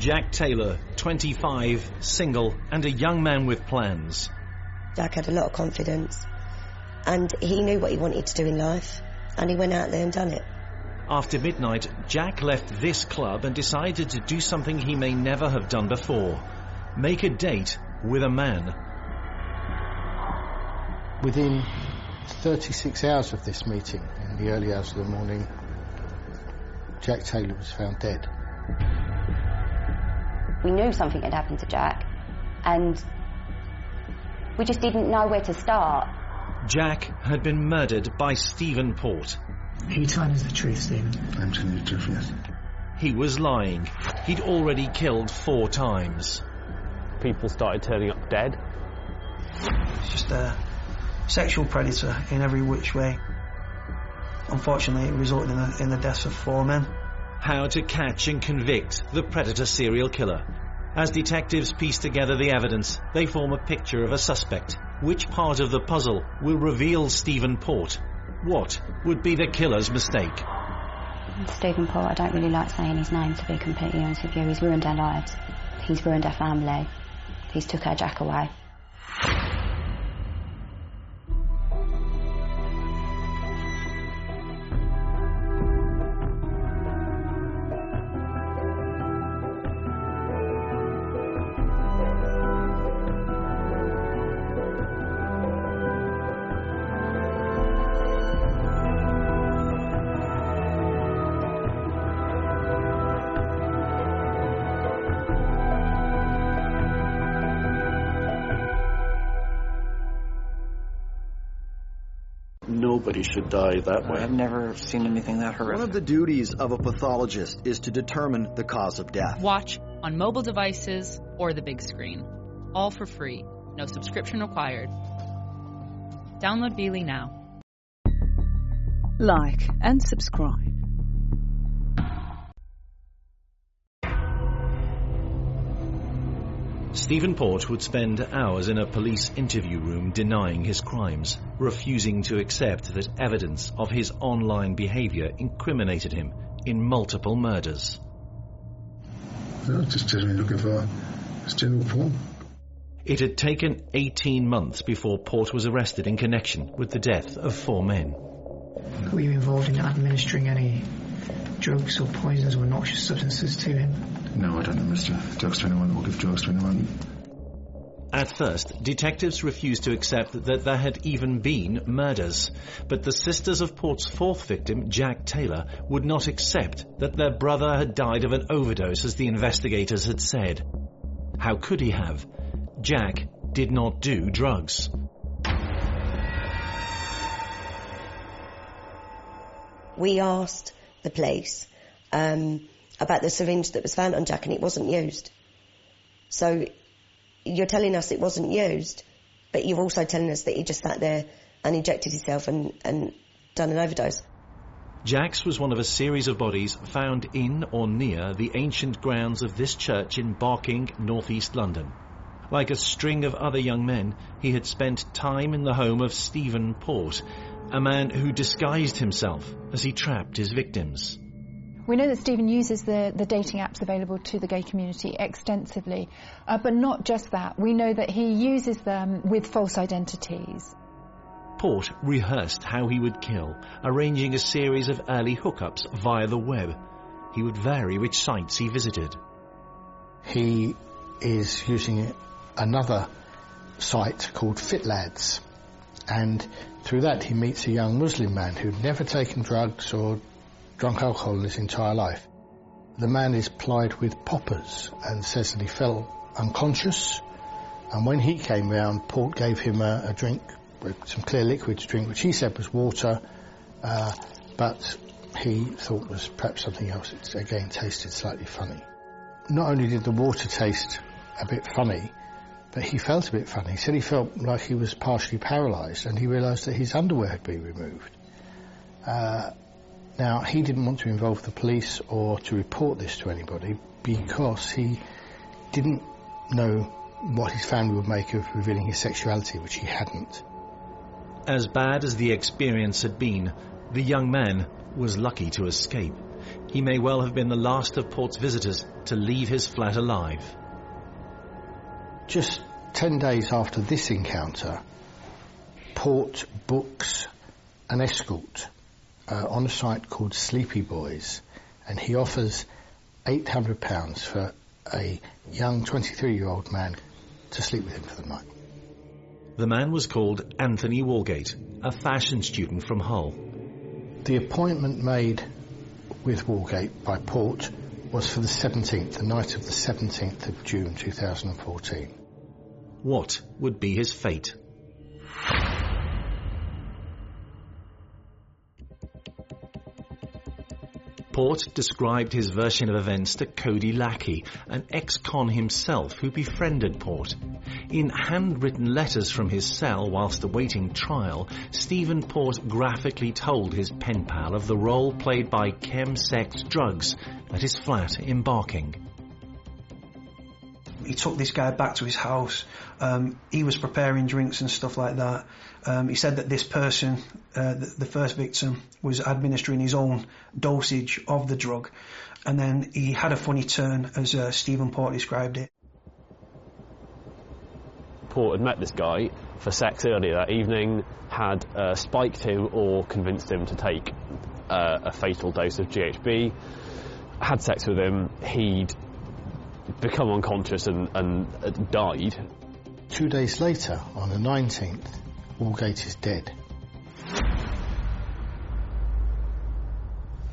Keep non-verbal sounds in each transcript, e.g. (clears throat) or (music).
Jack Taylor, 25, single, and a young man with plans. Jack had a lot of confidence and he knew what he wanted to do in life and he went out there and done it. After midnight, Jack left this club and decided to do something he may never have done before. Make a date with a man. Within 36 hours of this meeting, in the early hours of the morning, Jack Taylor was found dead. We knew something had happened to Jack, and we just didn't know where to start. Jack had been murdered by Stephen Port. Are you telling us the truth, Stephen? I'm telling you the truth, yes. He was lying. He'd already killed four times. People started turning up dead. It's just a sexual predator in every which way. Unfortunately, it resulted in the, in the deaths of four men. How to catch and convict the predator serial killer. As detectives piece together the evidence, they form a picture of a suspect. Which part of the puzzle will reveal Stephen Port? What would be the killer's mistake? Stephen Port, I don't really like saying his name to be completely honest with you. He's ruined our lives. He's ruined our family. He's took our Jack away. Nobody should die that way. I've never seen anything that horrific. One of the duties of a pathologist is to determine the cause of death. Watch on mobile devices or the big screen. All for free. No subscription required. Download Beely now. Like and subscribe. Stephen Port would spend hours in a police interview room denying his crimes, refusing to accept that evidence of his online behaviour incriminated him in multiple murders. No, just generally looking for general porn. It had taken 18 months before Port was arrested in connection with the death of four men. Were you involved in administering any drugs or poisons or noxious substances to him? No, I don't know, Mr. drugs to anyone or give drugs to anyone. At first, detectives refused to accept that there had even been murders. But the sisters of Port's fourth victim, Jack Taylor, would not accept that their brother had died of an overdose as the investigators had said. How could he have? Jack did not do drugs. We asked the police um, about the syringe that was found on Jack and it wasn't used. So you're telling us it wasn't used, but you're also telling us that he just sat there and injected himself and, and done an overdose. Jack's was one of a series of bodies found in or near the ancient grounds of this church in Barking, northeast London. Like a string of other young men, he had spent time in the home of Stephen Port, a man who disguised himself as he trapped his victims. We know that Stephen uses the, the dating apps available to the gay community extensively, uh, but not just that. We know that he uses them with false identities. Port rehearsed how he would kill, arranging a series of early hookups via the web. He would vary which sites he visited. He is using another site called FitLads, and through that he meets a young Muslim man who'd never taken drugs or drunk alcohol in his entire life. The man is plied with poppers and says that he fell unconscious. And when he came round, Port gave him a, a drink, some clear liquid to drink, which he said was water, uh, but he thought was perhaps something else. It again tasted slightly funny. Not only did the water taste a bit funny, but he felt a bit funny. He said he felt like he was partially paralysed and he realised that his underwear had been removed. Uh, now, he didn't want to involve the police or to report this to anybody because he didn't know what his family would make of revealing his sexuality, which he hadn't. As bad as the experience had been, the young man was lucky to escape. He may well have been the last of Port's visitors to leave his flat alive. Just 10 days after this encounter, Port books an escort uh, on a site called Sleepy Boys, and he offers £800 for a young 23 year old man to sleep with him for the night. The man was called Anthony Walgate, a fashion student from Hull. The appointment made with Walgate by Port was for the 17th, the night of the 17th of June 2014. What would be his fate? Port described his version of events to Cody Lackey, an ex-con himself who befriended Port. In handwritten letters from his cell whilst awaiting trial, Stephen Port graphically told his pen pal of the role played by chem-sex drugs at his flat in Barking. He took this guy back to his house. Um, he was preparing drinks and stuff like that. Um, he said that this person, uh, the, the, first victim, was administering his own dosage of the drug. And then he had a funny turn, as uh, Stephen Port described it. Port had met this guy for sex earlier that evening, had uh, spiked him or convinced him to take uh, a fatal dose of GHB, had sex with him, he'd become unconscious and, and uh, died. Two days later, on the 19th, Walgate is dead.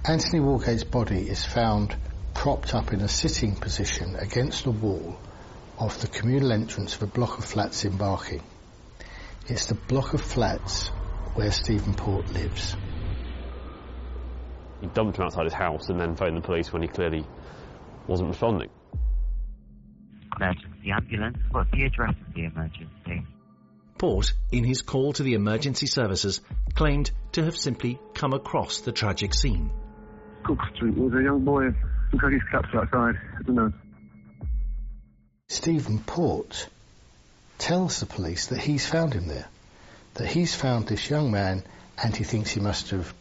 Anthony Walgate's body is found propped up in a sitting position against the wall of the communal entrance of a block of flats in Barking. It's the block of flats where Stephen Port lives. He dumped him outside his house and then phoned the police when he clearly wasn't responding. Emergency ambulance, what's the address of the emergency? Port, in his call to the emergency services, claimed to have simply come across the tragic scene. Cooke Street was a young boy who got his caps outside. I don't know. Stephen Port tells the police that he's found him there, that he's found this young man and he thinks he must have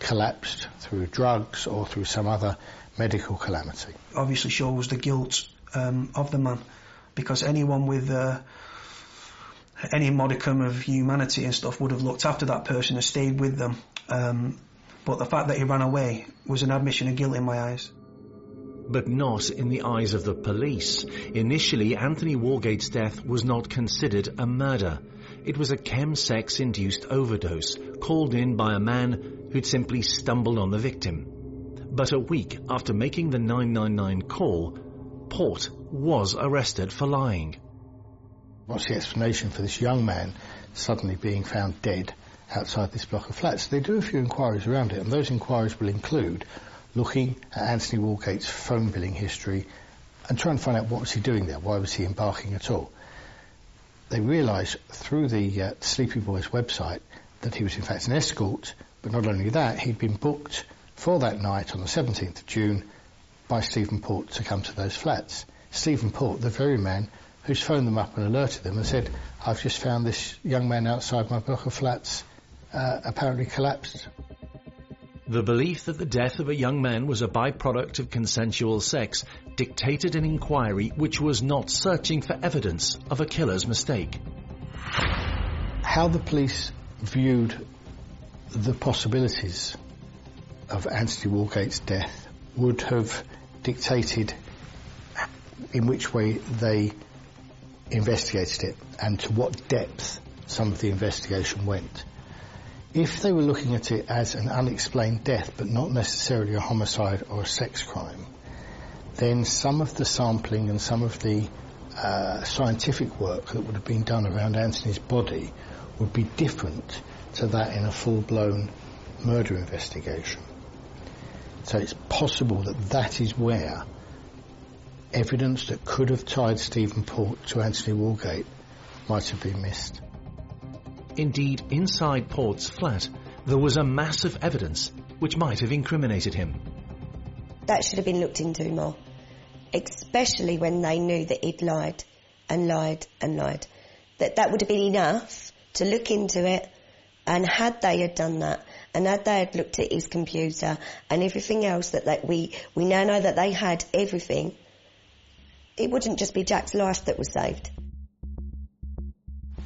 collapsed through drugs or through some other medical calamity. Obviously shows the guilt um, of the man because anyone with uh, any modicum of humanity and stuff would have looked after that person and stayed with them. Um, but the fact that he ran away was an admission of guilt in my eyes. But not in the eyes of the police. Initially, Anthony Walgate's death was not considered a murder. It was a chem-sex induced overdose called in by a man who'd simply stumbled on the victim. But a week after making the 999 call, Port was arrested for lying. What's the explanation for this young man suddenly being found dead outside this block of flats? They do a few inquiries around it, and those inquiries will include looking at Anthony Walgate's phone billing history and trying to find out what was he doing there, why was he in Barking at all. They realise through the uh, Sleepy Boys website that he was in fact an escort, but not only that, he'd been booked for that night on the 17th of June by Stephen Port to come to those flats. Stephen Port, the very man who's phoned them up and alerted them and said, I've just found this young man outside my block of flats uh, apparently collapsed. The belief that the death of a young man was a byproduct of consensual sex dictated an inquiry which was not searching for evidence of a killer's mistake. How the police viewed the possibilities of Anthony Walgate's death would have dictated in which way they investigated it and to what depth some of the investigation went. If they were looking at it as an unexplained death but not necessarily a homicide or a sex crime, then some of the sampling and some of the uh, scientific work that would have been done around Anthony's body would be different to that in a full-blown murder investigation. So it's possible that that is where evidence that could have tied Stephen Port to Anthony Walgate might have been missed. Indeed, inside Port's flat, there was a mass of evidence which might have incriminated him. That should have been looked into more, especially when they knew that he'd lied and lied and lied. That that would have been enough to look into it, and had they had done that, and had they had looked at his computer and everything else that they, we we now know that they had everything, it wouldn't just be Jack's life that was saved.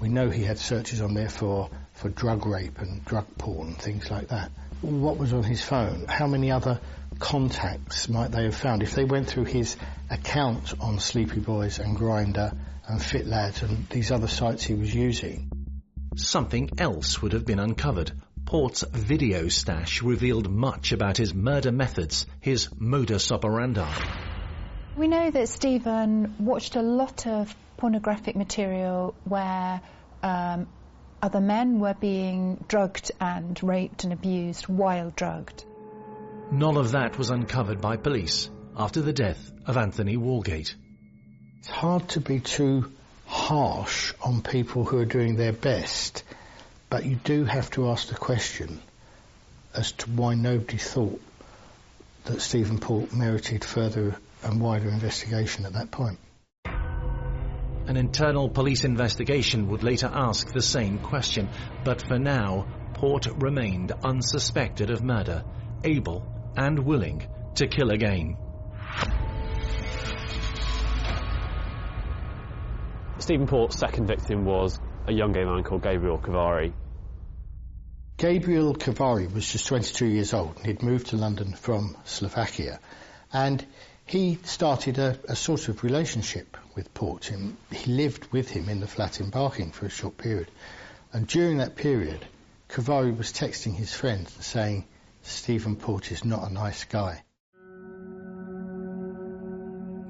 We know he had searches on there for, for drug rape and drug porn, things like that. What was on his phone? How many other contacts might they have found? If they went through his account on Sleepy Boys and Grindr and Fit Lads and these other sites he was using. Something else would have been uncovered. Port's video stash revealed much about his murder methods, his modus operandi. We know that Stephen watched a lot of pornographic material where um, other men were being drugged and raped and abused while drugged. None of that was uncovered by police after the death of Anthony Walgate. It's hard to be too harsh on people who are doing their best, but you do have to ask the question as to why nobody thought that Stephen Port merited further and wider investigation at that point. An internal police investigation would later ask the same question, but for now, Port remained unsuspected of murder, able and willing to kill again. Stephen Port's second victim was a young gay man called Gabriel Kovari. Gabriel Kovari was just 22 years old and he'd moved to London from Slovakia and he started a, a sort of relationship with Port. And he lived with him in the flat in Barking for a short period. And during that period, Kovari was texting his friends and saying, Stephen Port is not a nice guy.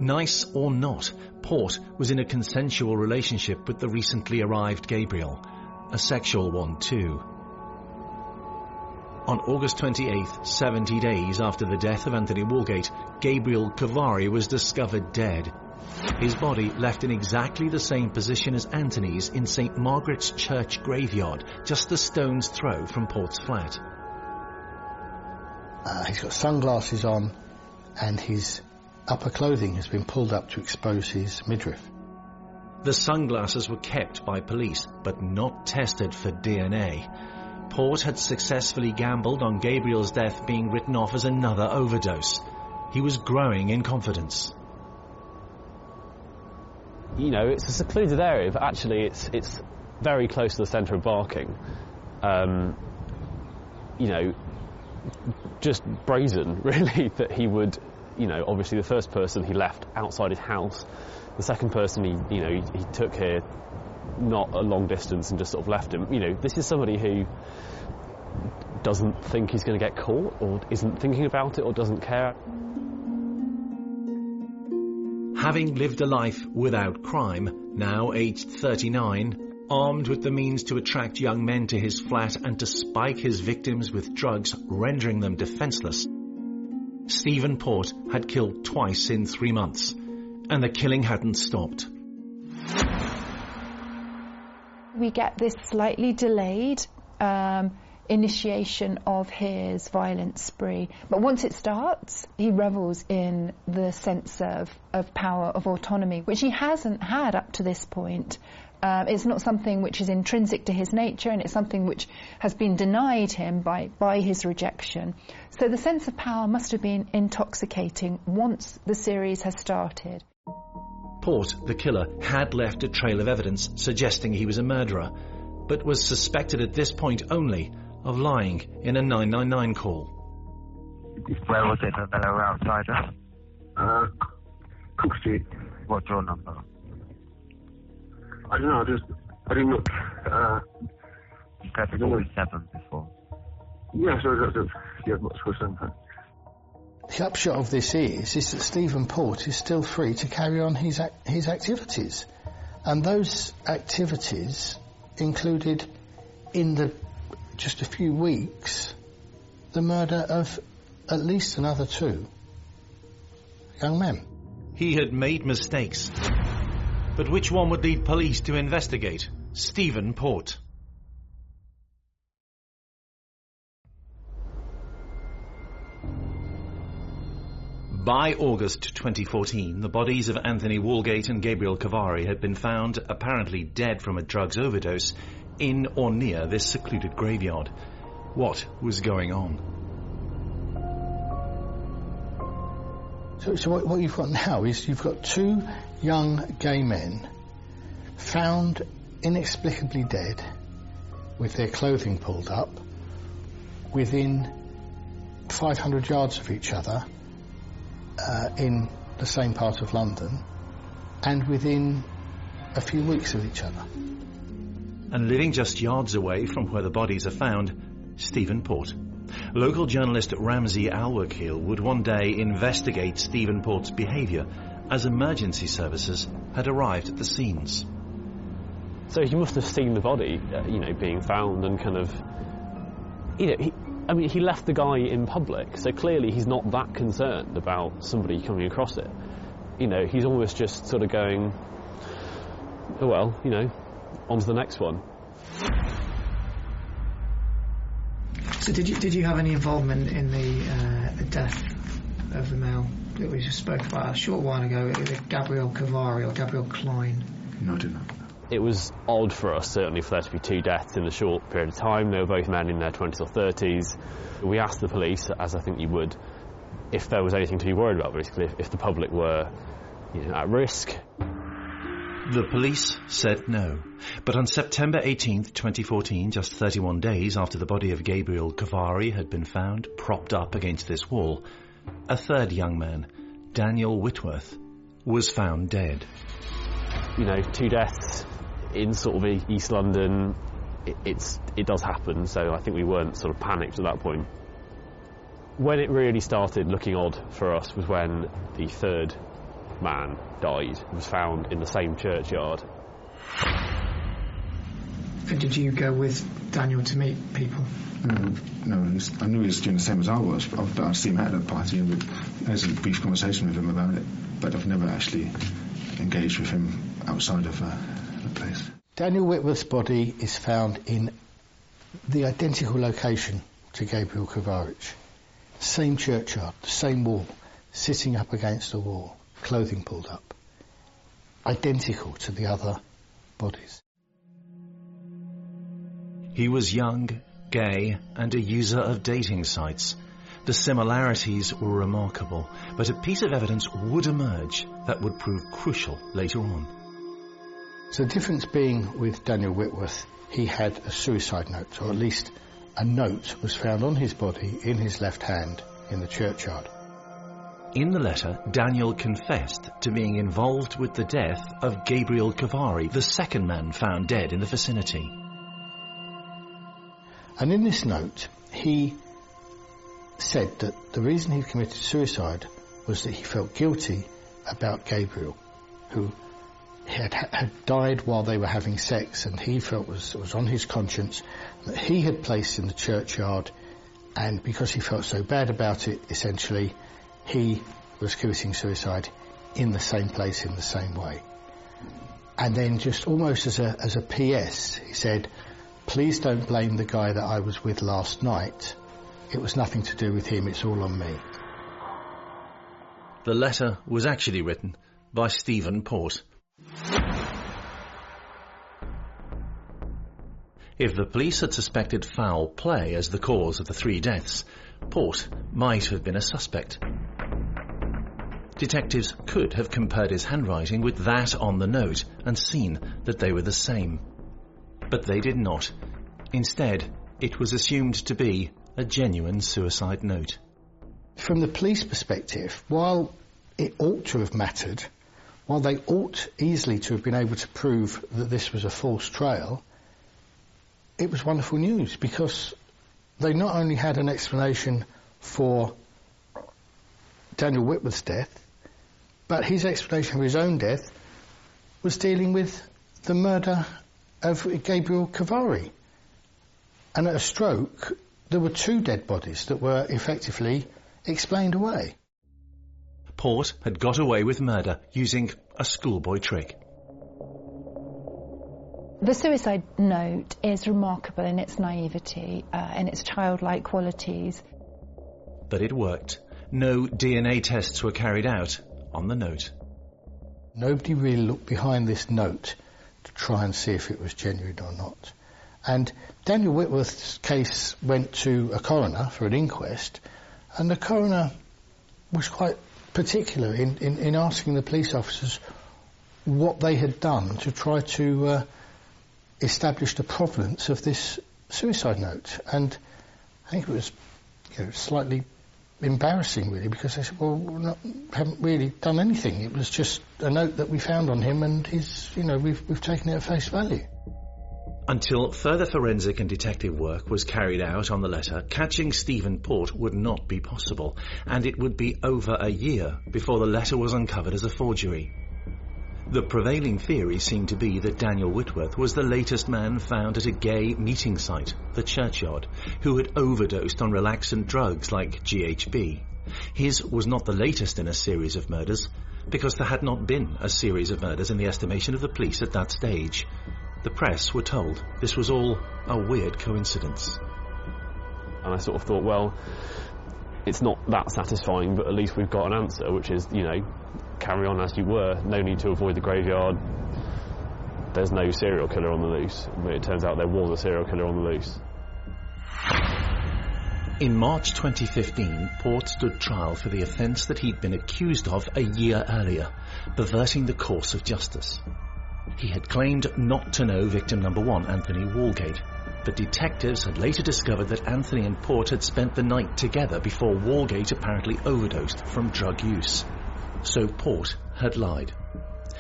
Nice or not, Port was in a consensual relationship with the recently arrived Gabriel, a sexual one too. On August 28th, 70 days after the death of Anthony Walgate, Gabriel Kovari was discovered dead. His body left in exactly the same position as Anthony's in St. Margaret's Church graveyard, just a stone's throw from Port's flat. Uh, he's got sunglasses on and his upper clothing has been pulled up to expose his midriff. The sunglasses were kept by police, but not tested for DNA. Port had successfully gambled on Gabriel's death being written off as another overdose. He was growing in confidence. You know, it's a secluded area, but actually it's it's very close to the centre of Barking. Um, you know, just brazen, (laughs) really, that he would, you know, obviously the first person he left outside his house, the second person he, you know, he, he took here not a long distance and just sort of left him. You know, this is somebody who doesn't think he's going to get caught or isn't thinking about it or doesn't care. Having lived a life without crime, now aged 39, armed with the means to attract young men to his flat and to spike his victims with drugs, rendering them defenseless, Stephen Port had killed twice in three months, and the killing hadn't stopped. We get this slightly delayed um, initiation of his violent spree. But once it starts, he revels in the sense of, of power, of autonomy, which he hasn't had up to this point. Um, it's not something which is intrinsic to his nature, and it's something which has been denied him by, by his rejection. So the sense of power must have been intoxicating once the series has started. Port, the killer, had left a trail of evidence suggesting he was a murderer, but was suspected at this point only of lying in a 999 call. Where was it that they were outside us? Uh, Cooke Street. What door number? I don't know, I just, I didn't look, uh... You said 47 before. Yeah, so that's, that's yeah, what's for something. The upshot of this is, is that Stephen Port is still free to carry on his, ac- his activities. And those activities included in the just a few weeks the murder of at least another two young men. He had made mistakes. But which one would lead police to investigate? Stephen Port. By August 2014, the bodies of Anthony Walgate and Gabriel Kovari had been found, apparently dead from a drugs overdose, in or near this secluded graveyard. what was going on. So, so what, what you've got now is you've got two young gay men found inexplicably dead with their clothing pulled up within 500 yards of each other uh, in the same part of London and within a few weeks of each other. And living just yards away from where the bodies are found, Stephen Port. Local journalist Ramzy Alwakeel would one day investigate Stephen Port's behaviour as emergency services had arrived at the scenes. So he must have seen the body, uh, you know, being found and kind of, you know, he, I mean, he left the guy in public, so clearly he's not that concerned about somebody coming across it. You know, he's almost just sort of going, oh well, you know, on to the next one. So did you did you have any involvement in the, uh, the death of the male that we just spoke about a short while ago, Gabriel Kovari or Gabriel Klein? No, I did not. It was odd for us, certainly, for there to be two deaths in a short period of time. They were both men in their 20s or 30s. We asked the police, as I think you would, if there was anything to be worried about, basically, if, if the public were you know, at risk. The police said no. But on September 18th, 2014, just 31 days after the body of Gabriel Kovari had been found propped up against this wall, a third young man, Daniel Whitworth, was found dead. You know, two deaths in sort of East London, it, it's it does happen. So I think we weren't sort of panicked at that point. When it really started looking odd for us was when the third man died, was found in the same churchyard. And did you go with Daniel to meet people? No, no, I knew he was doing the same as I was. But I'd seen him at a party and there was a brief conversation with him about it, but I've never actually engaged with him outside of uh, the place. Daniel Whitworth's body is found in the identical location to Gabriel Kovari. Same churchyard, same wall, sitting up against the wall, clothing pulled up. Identical to the other bodies. He was young, gay, and a user of dating sites. The similarities were remarkable, but a piece of evidence would emerge that would prove crucial later on. So the difference being with Daniel Whitworth, he had a suicide note, or at least a note was found on his body in his left hand in the churchyard. In the letter, Daniel confessed to being involved with the death of Gabriel Kovari, the second man found dead in the vicinity. And in this note, he said that the reason he committed suicide was that he felt guilty about Gabriel, who had, had died while they were having sex, and he felt was was on his conscience that he had placed in the churchyard, and because he felt so bad about it, essentially, he was committing suicide in the same place in the same way. And then, just almost as a as a PS, he said, "Please don't blame the guy that I was with last night." It was nothing to do with him, it's all on me. The letter was actually written by Stephen Port. If the police had suspected foul play as the cause of the three deaths, Port might have been a suspect. Detectives could have compared his handwriting with that on the note and seen that they were the same. But they did not. Instead, it was assumed to be a genuine suicide note. From the police perspective, while it ought to have mattered, while they ought easily to have been able to prove that this was a false trail, it was wonderful news because they not only had an explanation for Daniel Whitworth's death, but his explanation of his own death was dealing with the murder of Gabriel Kovari. And at a stroke, there were two dead bodies that were effectively explained away. Port had got away with murder using a schoolboy trick. The suicide note is remarkable in its naivety uh, and its childlike qualities. But it worked. No DNA tests were carried out on the note. Nobody really looked behind this note to try and see if it was genuine or not. And Daniel Whitworth's case went to a coroner for an inquest, and the coroner was quite particular in, in, in asking the police officers what they had done to try to uh, establish the provenance of this suicide note. And I think it was you know, slightly embarrassing, really, because they said, well, we haven't really done anything. It was just a note that we found on him, and he's, you know, we've, we've taken it at face value. Until further forensic and detective work was carried out on the letter, catching Stephen Port would not be possible, and it would be over a year before the letter was uncovered as a forgery. The prevailing theory seemed to be that Daniel Whitworth was the latest man found at a gay meeting site, the churchyard, who had overdosed on relaxant drugs like GHB. His was not the latest in a series of murders, because there had not been a series of murders in the estimation of the police at that stage. The press were told this was all a weird coincidence. And I sort of thought, well, it's not that satisfying, but at least we've got an answer, which is, you know, carry on as you were. No need to avoid the graveyard. There's no serial killer on the loose. But it turns out there was a serial killer on the loose. In March 2015, Port stood trial for the offence that he'd been accused of a year earlier, perverting the course of justice. He had claimed not to know victim number one, Anthony Walgate, but detectives had later discovered that Anthony and Port had spent the night together before Walgate apparently overdosed from drug use. So Port had lied.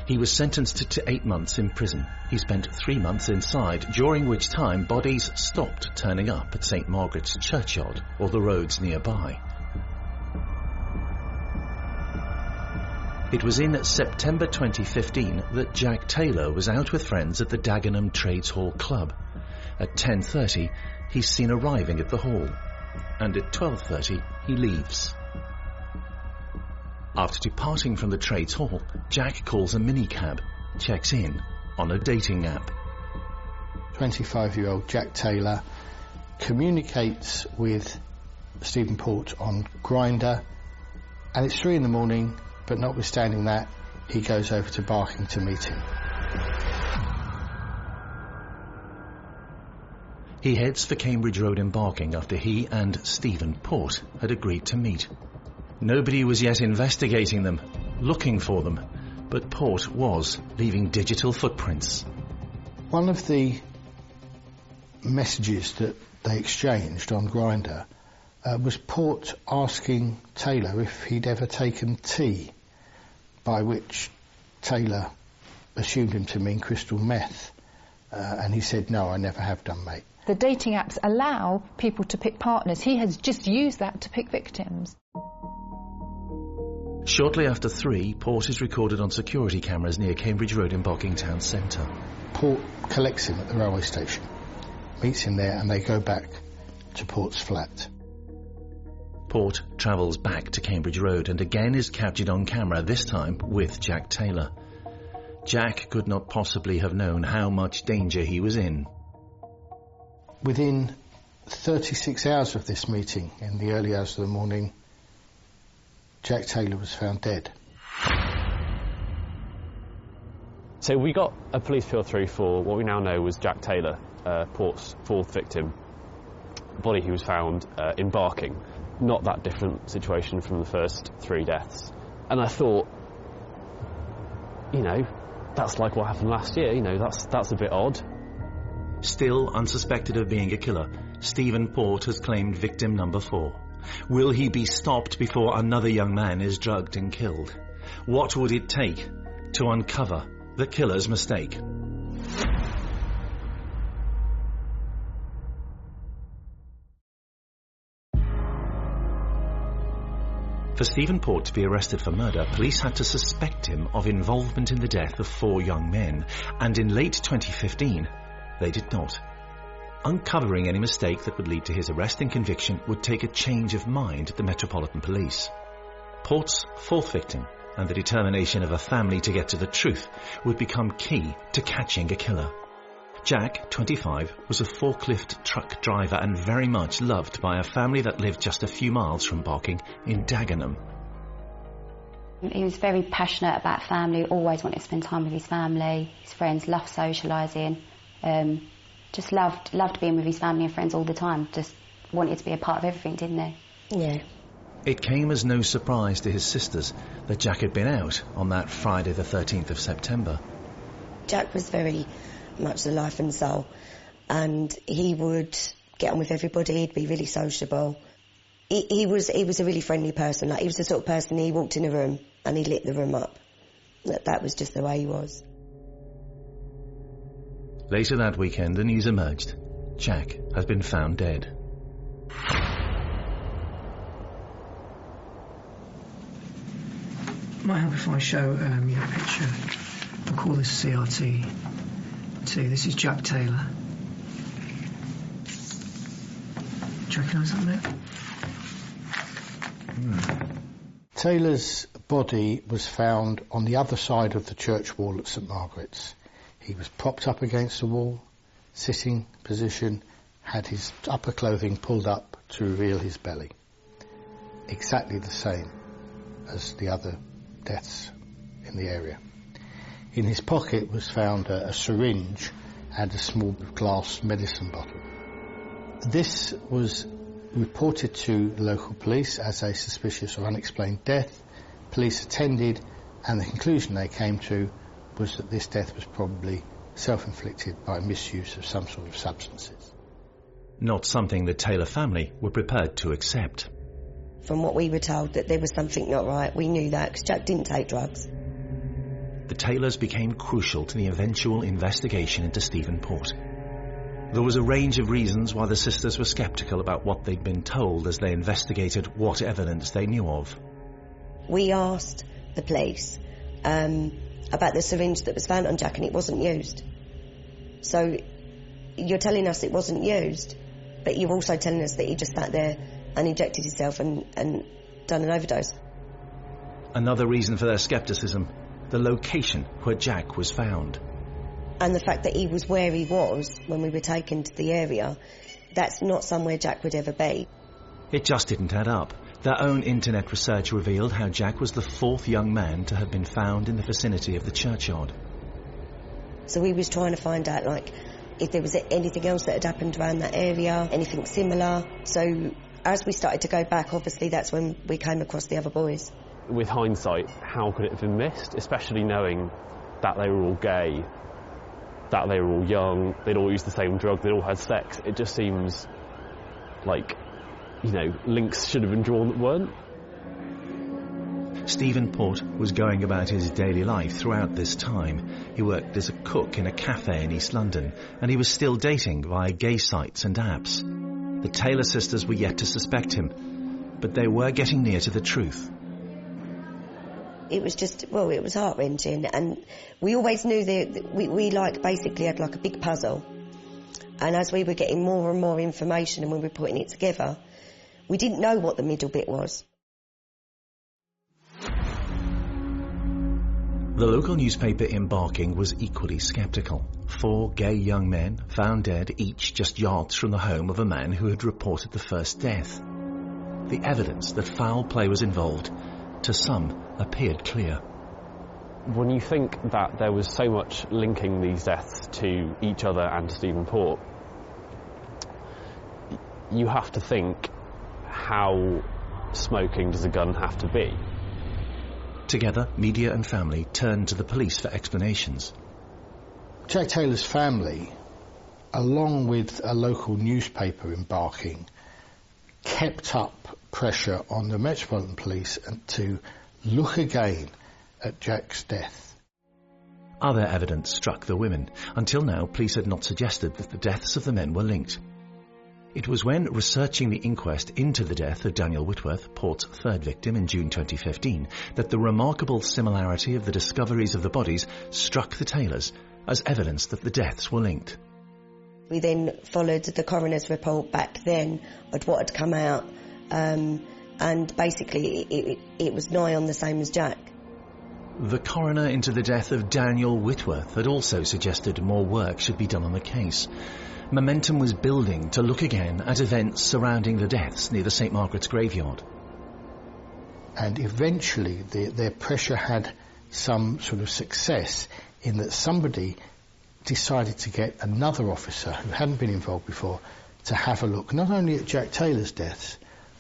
He was sentenced to eight months in prison. He spent three months inside, during which time bodies stopped turning up at St Margaret's churchyard or the roads nearby. It was in September 2015 that Jack Taylor was out with friends at the Dagenham Trades Hall Club. At 10.30, he's seen arriving at the hall. And at 12.30, he leaves. After departing from the trades hall, Jack calls a minicab, checks in on a dating app. 25 year old Jack Taylor communicates with Stephen Port on Grindr, and it's three in the morning, but notwithstanding that, he goes over to Barking to meet him. He heads for Cambridge Road in Barking after he and Stephen Port had agreed to meet. Nobody was yet investigating them, looking for them, but Port was leaving digital footprints. One of the messages that they exchanged on Grindr uh, was Port asking Taylor if he'd ever taken tea, by which Taylor assumed him to mean crystal meth, uh, and he said, "No, I never have done, mate." The dating apps allow people to pick partners. He has just used that to pick victims. Shortly after three, Port is recorded on security cameras near Cambridge Road in Barking Town Centre. Port collects him at the railway station, meets him there, and they go back to Port's flat. Port travels back to Cambridge Road and again is captured on camera, this time with Jack Taylor. Jack could not possibly have known how much danger he was in. Within 36 hours of this meeting, in the early hours of the morning, Jack Taylor was found dead. So we got a police field through for what we now know was Jack Taylor, uh, Port's fourth victim. Body he was found uh, in Barking. Not that different situation from the first three deaths. And I thought, you know, that's like what happened last year. You know, that's that's a bit odd. Still unsuspected of being a killer, Stephen Port has claimed victim number four. Will he be stopped before another young man is drugged and killed? What would it take to uncover the killer's mistake? For Stephen Port to be arrested for murder, police had to suspect him of involvement in the death of four young men, and in late 2015, they did not. Uncovering any mistake that would lead to his arrest and conviction would take a change of mind at the Metropolitan Police. Port's fourth victim and the determination of a family to get to the truth would become key to catching a killer. Jack, 25, was a forklift truck driver and very much loved by a family that lived just a few miles from Barking in Dagenham. He was very passionate about family, always wanted to spend time with his family, his friends, loved socialising. Um, just loved loved being with his family and friends all the time. Just wanted to be a part of everything, didn't they? Yeah. It came as no surprise to his sisters that Jack had been out on that Friday the 13th of September. Jack was very much the life and soul, and he would get on with everybody. He'd be really sociable. He, he was he was a really friendly person. Like he was the sort of person he walked in a room and he lit the room up. That that was just the way he was. Later that weekend, the news emerged. Jack has been found dead. Might help if I show um, you a picture. I'll call this CRT. Two. This is Jack Taylor. Do you recognise that mate? Taylor's body was found on the other side of the church wall at St Margaret's. He was propped up against the wall, sitting position, had his upper clothing pulled up to reveal his belly. Exactly the same as the other deaths in the area. In his pocket was found a, a syringe and a small glass medicine bottle. This was reported to the local police as a suspicious or unexplained death. Police attended and the conclusion they came to was that this death was probably self-inflicted by misuse of some sort of substances. Not something the Taylor family were prepared to accept. From what we were told that there was something not right, we knew that because Jack didn't take drugs. The Taylors became crucial to the eventual investigation into Stephen Port. There was a range of reasons why the sisters were sceptical about what they'd been told as they investigated what evidence they knew of. We asked the police um, about the syringe that was found on Jack and it wasn't used. So you're telling us it wasn't used, but you're also telling us that he just sat there and injected himself and, and done an overdose. Another reason for their skepticism, the location where Jack was found. And the fact that he was where he was when we were taken to the area, that's not somewhere Jack would ever be. It just didn't add up. Their own internet research revealed how Jack was the fourth young man to have been found in the vicinity of the churchyard. So we was trying to find out, like, if there was anything else that had happened around that area, anything similar. So as we started to go back, obviously that's when we came across the other boys. With hindsight, how could it have been missed? Especially knowing that they were all gay, that they were all young, they'd all used the same drug, they'd all had sex. It just seems like, you know, links should have been drawn that weren't. Stephen Port was going about his daily life throughout this time. He worked as a cook in a cafe in East London, and he was still dating via gay sites and apps. The Taylor sisters were yet to suspect him, but they were getting near to the truth. It was just, well, it was heart wrenching, and we always knew that we, we like basically had like a big puzzle. And as we were getting more and more information and we were putting it together, we didn't know what the middle bit was. The local newspaper in Barking was equally sceptical. Four gay young men found dead, each just yards from the home of a man who had reported the first death. The evidence that foul play was involved, to some, appeared clear. When you think that there was so much linking these deaths to each other and to Stephen Port, you have to think how smoking does a gun have to be? Together, media and family turned to the police for explanations. Jack Taylor's family, along with a local newspaper in Barking, kept up pressure on the Metropolitan Police to look again at Jack's death. Other evidence struck the women. Until now, police had not suggested that the deaths of the men were linked. It was when researching the inquest into the death of Daniel Whitworth, Port's third victim in June 2015, that the remarkable similarity of the discoveries of the bodies struck the Taylors as evidence that the deaths were linked. We then followed the coroner's report back then of what had come out, um, and basically it, it, it was nigh on the same as Jack. The coroner into the death of Daniel Whitworth had also suggested more work should be done on the case. Momentum was building to look again at events surrounding the deaths near the St Margaret's graveyard. And eventually the, their pressure had some sort of success in that somebody decided to get another officer who hadn't been involved before to have a look, not only at Jack Taylor's deaths,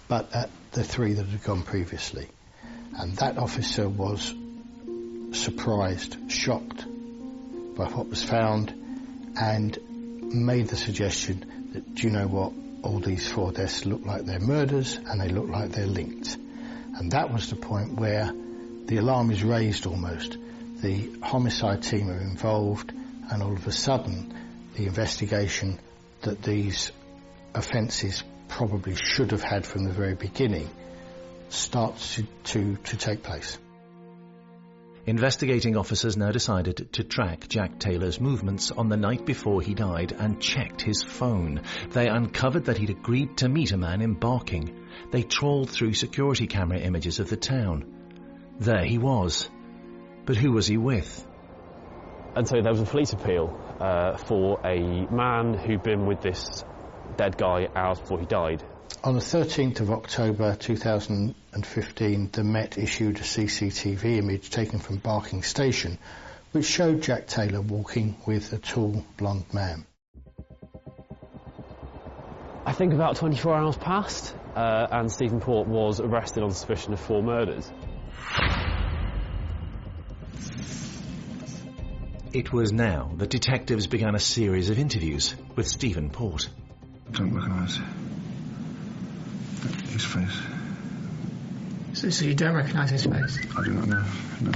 but at the three that had gone previously. And that officer was surprised, shocked by what was found, and made the suggestion that, do you know what, all these four deaths look like they're murders and they look like they're linked. And that was the point where the alarm is raised almost. The homicide team are involved, and all of a sudden, the investigation that these offences probably should have had from the very beginning starts to, to, to take place. Investigating officers now decided to track Jack Taylor's movements on the night before he died and checked his phone. They uncovered that he'd agreed to meet a man in Barking. They trawled through security camera images of the town. There he was. But who was he with? And so there was a police appeal uh, for a man who'd been with this dead guy hours before he died. On the 13th of October 2015, the Met issued a CCTV image taken from Barking Station, which showed Jack Taylor walking with a tall, blonde man. I think about 24 hours passed, uh, and Stephen Port was arrested on suspicion of four murders. It was now that detectives began a series of interviews with Stephen Port. Don't recognise his face. So, so you don't recognise his face? I do not know. No.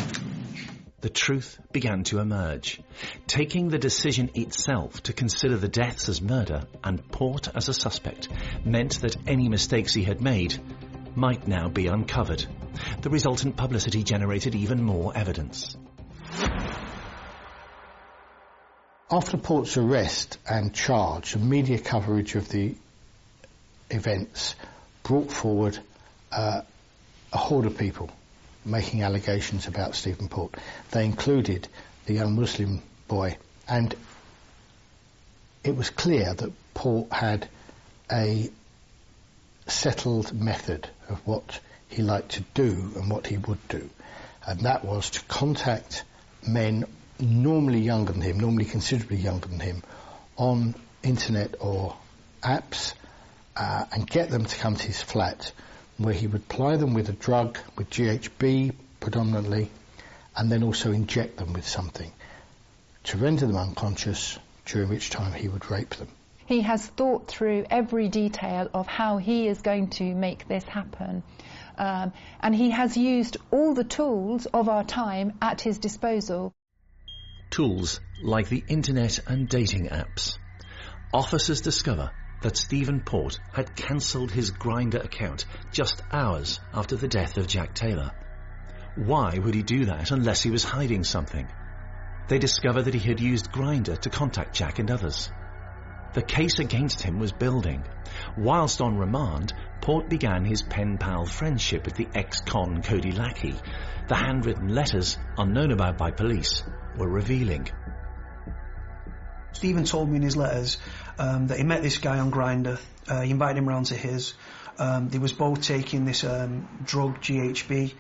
The truth began to emerge. Taking the decision itself to consider the deaths as murder and Port as a suspect meant that any mistakes he had made might now be uncovered. The resultant publicity generated even more evidence. After Port's arrest and charge, media coverage of the events brought forward uh, a horde of people making allegations about Stephen Port. They included the young Muslim boy, and it was clear that Port had a settled method of what he liked to do and what he would do, and that was to contact men normally younger than him, normally considerably younger than him, on internet or apps uh, and get them to come to his flat where he would ply them with a drug, with GHB predominantly, and then also inject them with something to render them unconscious, during which time he would rape them. He has thought through every detail of how he is going to make this happen. Um, and he has used all the tools of our time at his disposal. Tools like the internet and dating apps. Officers discover that Stephen Port had cancelled his Grindr account just hours after the death of Jack Taylor. Why would he do that unless he was hiding something? They discover that he had used Grindr to contact Jack and others. The case against him was building. Whilst on remand, Port began his pen pal friendship with the ex-con Cody Lackey. The handwritten letters, unknown about by police, were revealing. Stephen told me in his letters um, that he met this guy on Grindr. Uh, he invited him round to his. Um, they was both taking this um, drug GHB,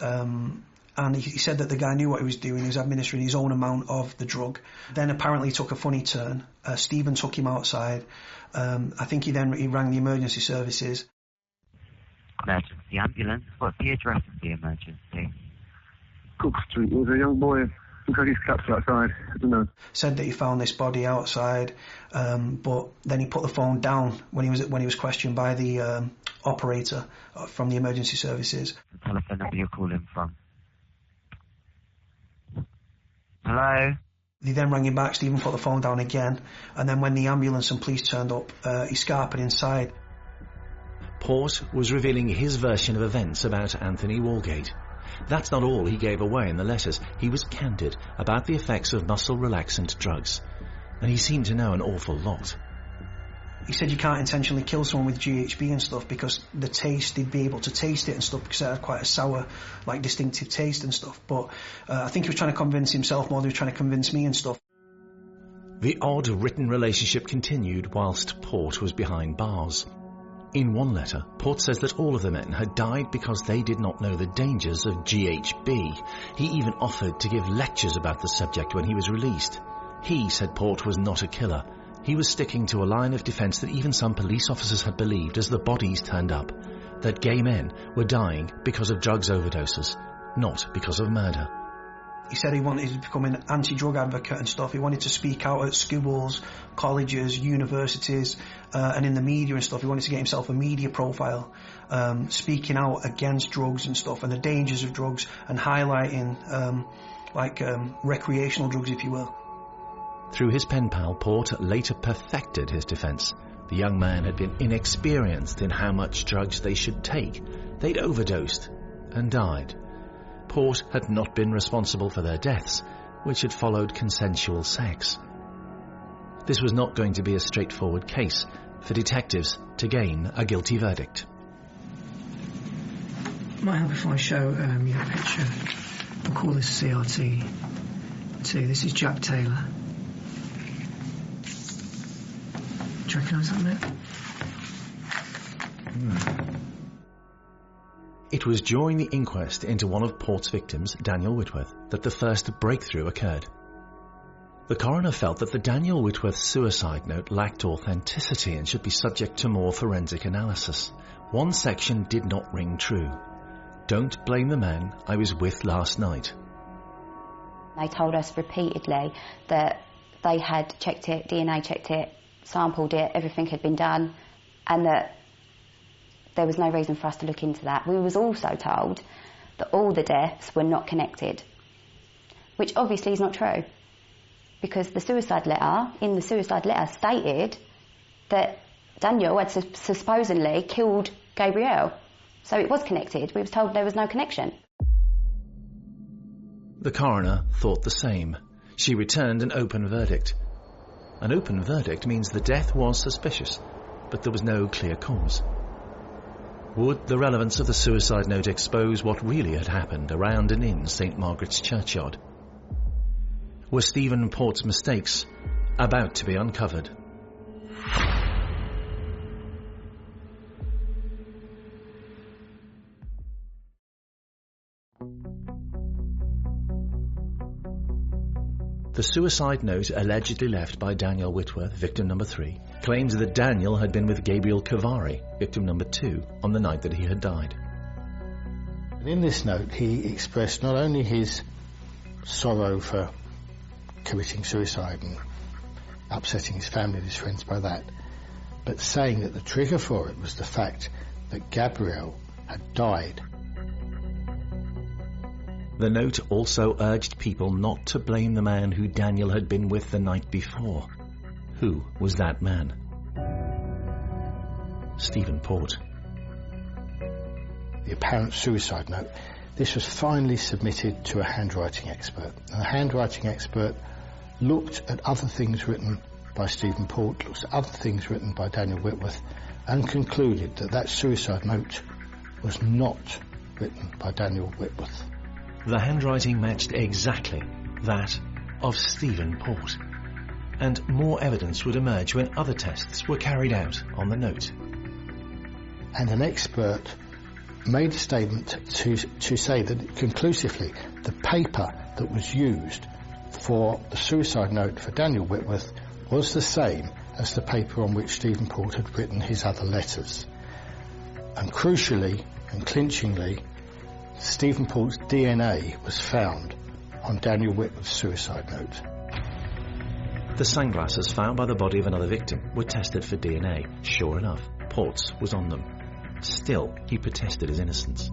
um, and he, he, said that the guy knew what he was doing. He was administering his own amount of the drug. Then apparently took a funny turn. Uh, Stephen took him outside. Um, I think he then he rang the emergency services. Emergency ambulance. What's the address of the emergency? Cooke Street. There was a young boy because he's caps outside. I don't know. Said that he found this body outside, um, but then he put the phone down when he was when he was questioned by the um, operator uh, from the emergency services. The telephone number you're calling from. Hello. They then rang him back. Stephen put the phone down again, and then when the ambulance and police turned up, uh, he scarpered inside. Port was revealing his version of events about Anthony Walgate. That's not all he gave away in the letters. He was candid about the effects of muscle relaxant drugs, and he seemed to know an awful lot. He said you can't intentionally kill someone with GHB and stuff because the taste, they'd be able to taste it and stuff because it had quite a sour, like distinctive taste and stuff. But uh, I think he was trying to convince himself more than he was trying to convince me and stuff. The odd written relationship continued whilst Port was behind bars. In one letter, Port says that all of the men had died because they did not know the dangers of GHB. He even offered to give lectures about the subject when he was released. He said Port was not a killer. He was sticking to a line of defence that even some police officers had believed as the bodies turned up, that gay men were dying because of drugs overdoses, not because of murder. He said he wanted to become an anti-drug advocate and stuff. He wanted to speak out at schools, colleges, universities, uh, and in the media and stuff. He wanted to get himself a media profile, um, speaking out against drugs and stuff and the dangers of drugs and highlighting um, like um, recreational drugs, if you will. Through his pen pal, Port later perfected his defence. The young man had been inexperienced in how much drugs they should take. They'd overdosed and died. Port had not been responsible for their deaths, which had followed consensual sex. This was not going to be a straightforward case for detectives to gain a guilty verdict. Might help if I show um, you a picture. We'll call this CRT 2. This is Jack Taylor. Do you recognise that mate? Hmm. It was during the inquest into one of Port's victims, Daniel Whitworth, that the first breakthrough occurred. The coroner felt that the Daniel Whitworth suicide note lacked authenticity and should be subject to more forensic analysis. One section did not ring true. Don't blame the man I was with last night. They told us repeatedly that they had checked it, DNA checked it, sampled it, everything had been done, and that there was no reason for us to look into that. We was also told that all the deaths were not connected, which obviously is not true, because the suicide letter, in the suicide letter, stated that Daniel had supposedly killed Gabrielle. So it was connected. We was told there was no connection. The coroner thought the same. She returned an open verdict. An open verdict means the death was suspicious, but there was no clear cause. Would the relevance of the suicide note expose what really had happened around and in St Margaret's churchyard? Were Stephen Port's mistakes about to be uncovered? The suicide note allegedly left by Daniel Whitworth, victim number three, claims that Daniel had been with Gabriel Kovari, victim number two, on the night that he had died. In this note, he expressed not only his sorrow for committing suicide and upsetting his family and his friends by that, but saying that the trigger for it was the fact that Gabriel had died the note also urged people not to blame the man who Daniel had been with the night before. Who was that man? Stephen Port. The apparent suicide note. This was finally submitted to a handwriting expert. And the handwriting expert looked at other things written by Stephen Port, looked at other things written by Daniel Whitworth, and concluded that that suicide note was not written by Daniel Whitworth. The handwriting matched exactly that of Stephen Port. And more evidence would emerge when other tests were carried out on the note. And an expert made a statement to, to say that conclusively the paper that was used for the suicide note for Daniel Whitworth was the same as the paper on which Stephen Port had written his other letters. And crucially and clinchingly, Stephen Port's DNA was found on Daniel Whitworth's suicide note. The sunglasses found by the body of another victim were tested for DNA. Sure enough, Port's was on them. Still, he protested his innocence.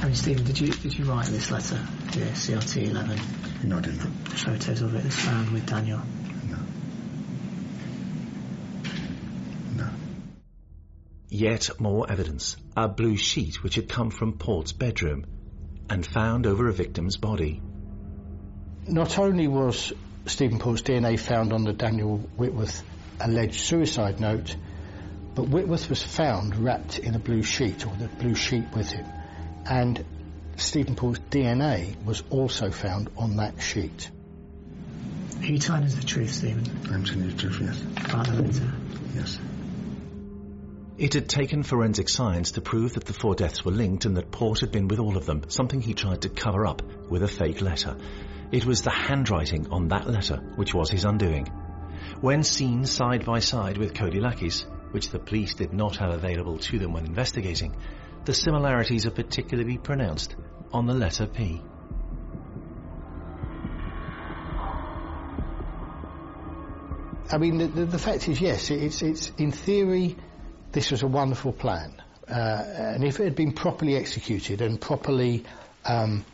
I mean, Stephen, did you did you write this letter here, CRT 11? No, I did not. Photos of it found with Daniel. Yet more evidence. A blue sheet which had come from Port's bedroom and found over a victim's body. Not only was Stephen Port's DNA found on the Daniel Whitworth alleged suicide note, but Whitworth was found wrapped in a blue sheet, or the blue sheet with him. And Stephen Port's DNA was also found on that sheet. Are you telling us the truth, Stephen? I'm telling you the truth, yes. About the? Yes. It had taken forensic science to prove that the four deaths were linked and that Port had been with all of them, something he tried to cover up with a fake letter. It was the handwriting on that letter which was his undoing. When seen side by side with Cody Lackey's, which the police did not have available to them when investigating, the similarities are particularly pronounced on the letter P. I mean, the, the, the fact is, yes, it's, it's in theory, this was a wonderful plan, uh, and if it had been properly executed and properly, um,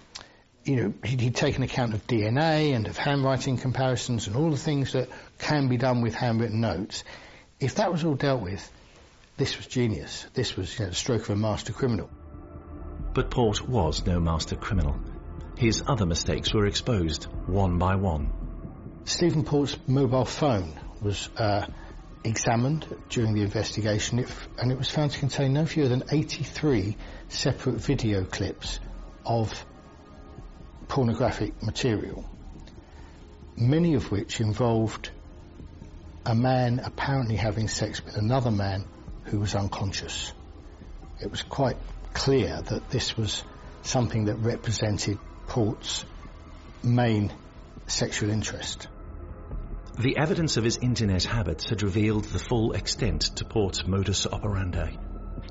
you know, he'd, he'd taken account of DNA and of handwriting comparisons and all the things that can be done with handwritten notes. If that was all dealt with, this was genius. This was you know, the stroke of a master criminal. But Port was no master criminal. His other mistakes were exposed one by one. Stephen Port's mobile phone was uh, examined during the investigation, and it was found to contain no fewer than 83 separate video clips of pornographic material, many of which involved a man apparently having sex with another man who was unconscious. It was quite clear that this was something that represented Port's main sexual interest. The evidence of his internet habits had revealed the full extent to Port's modus operandi.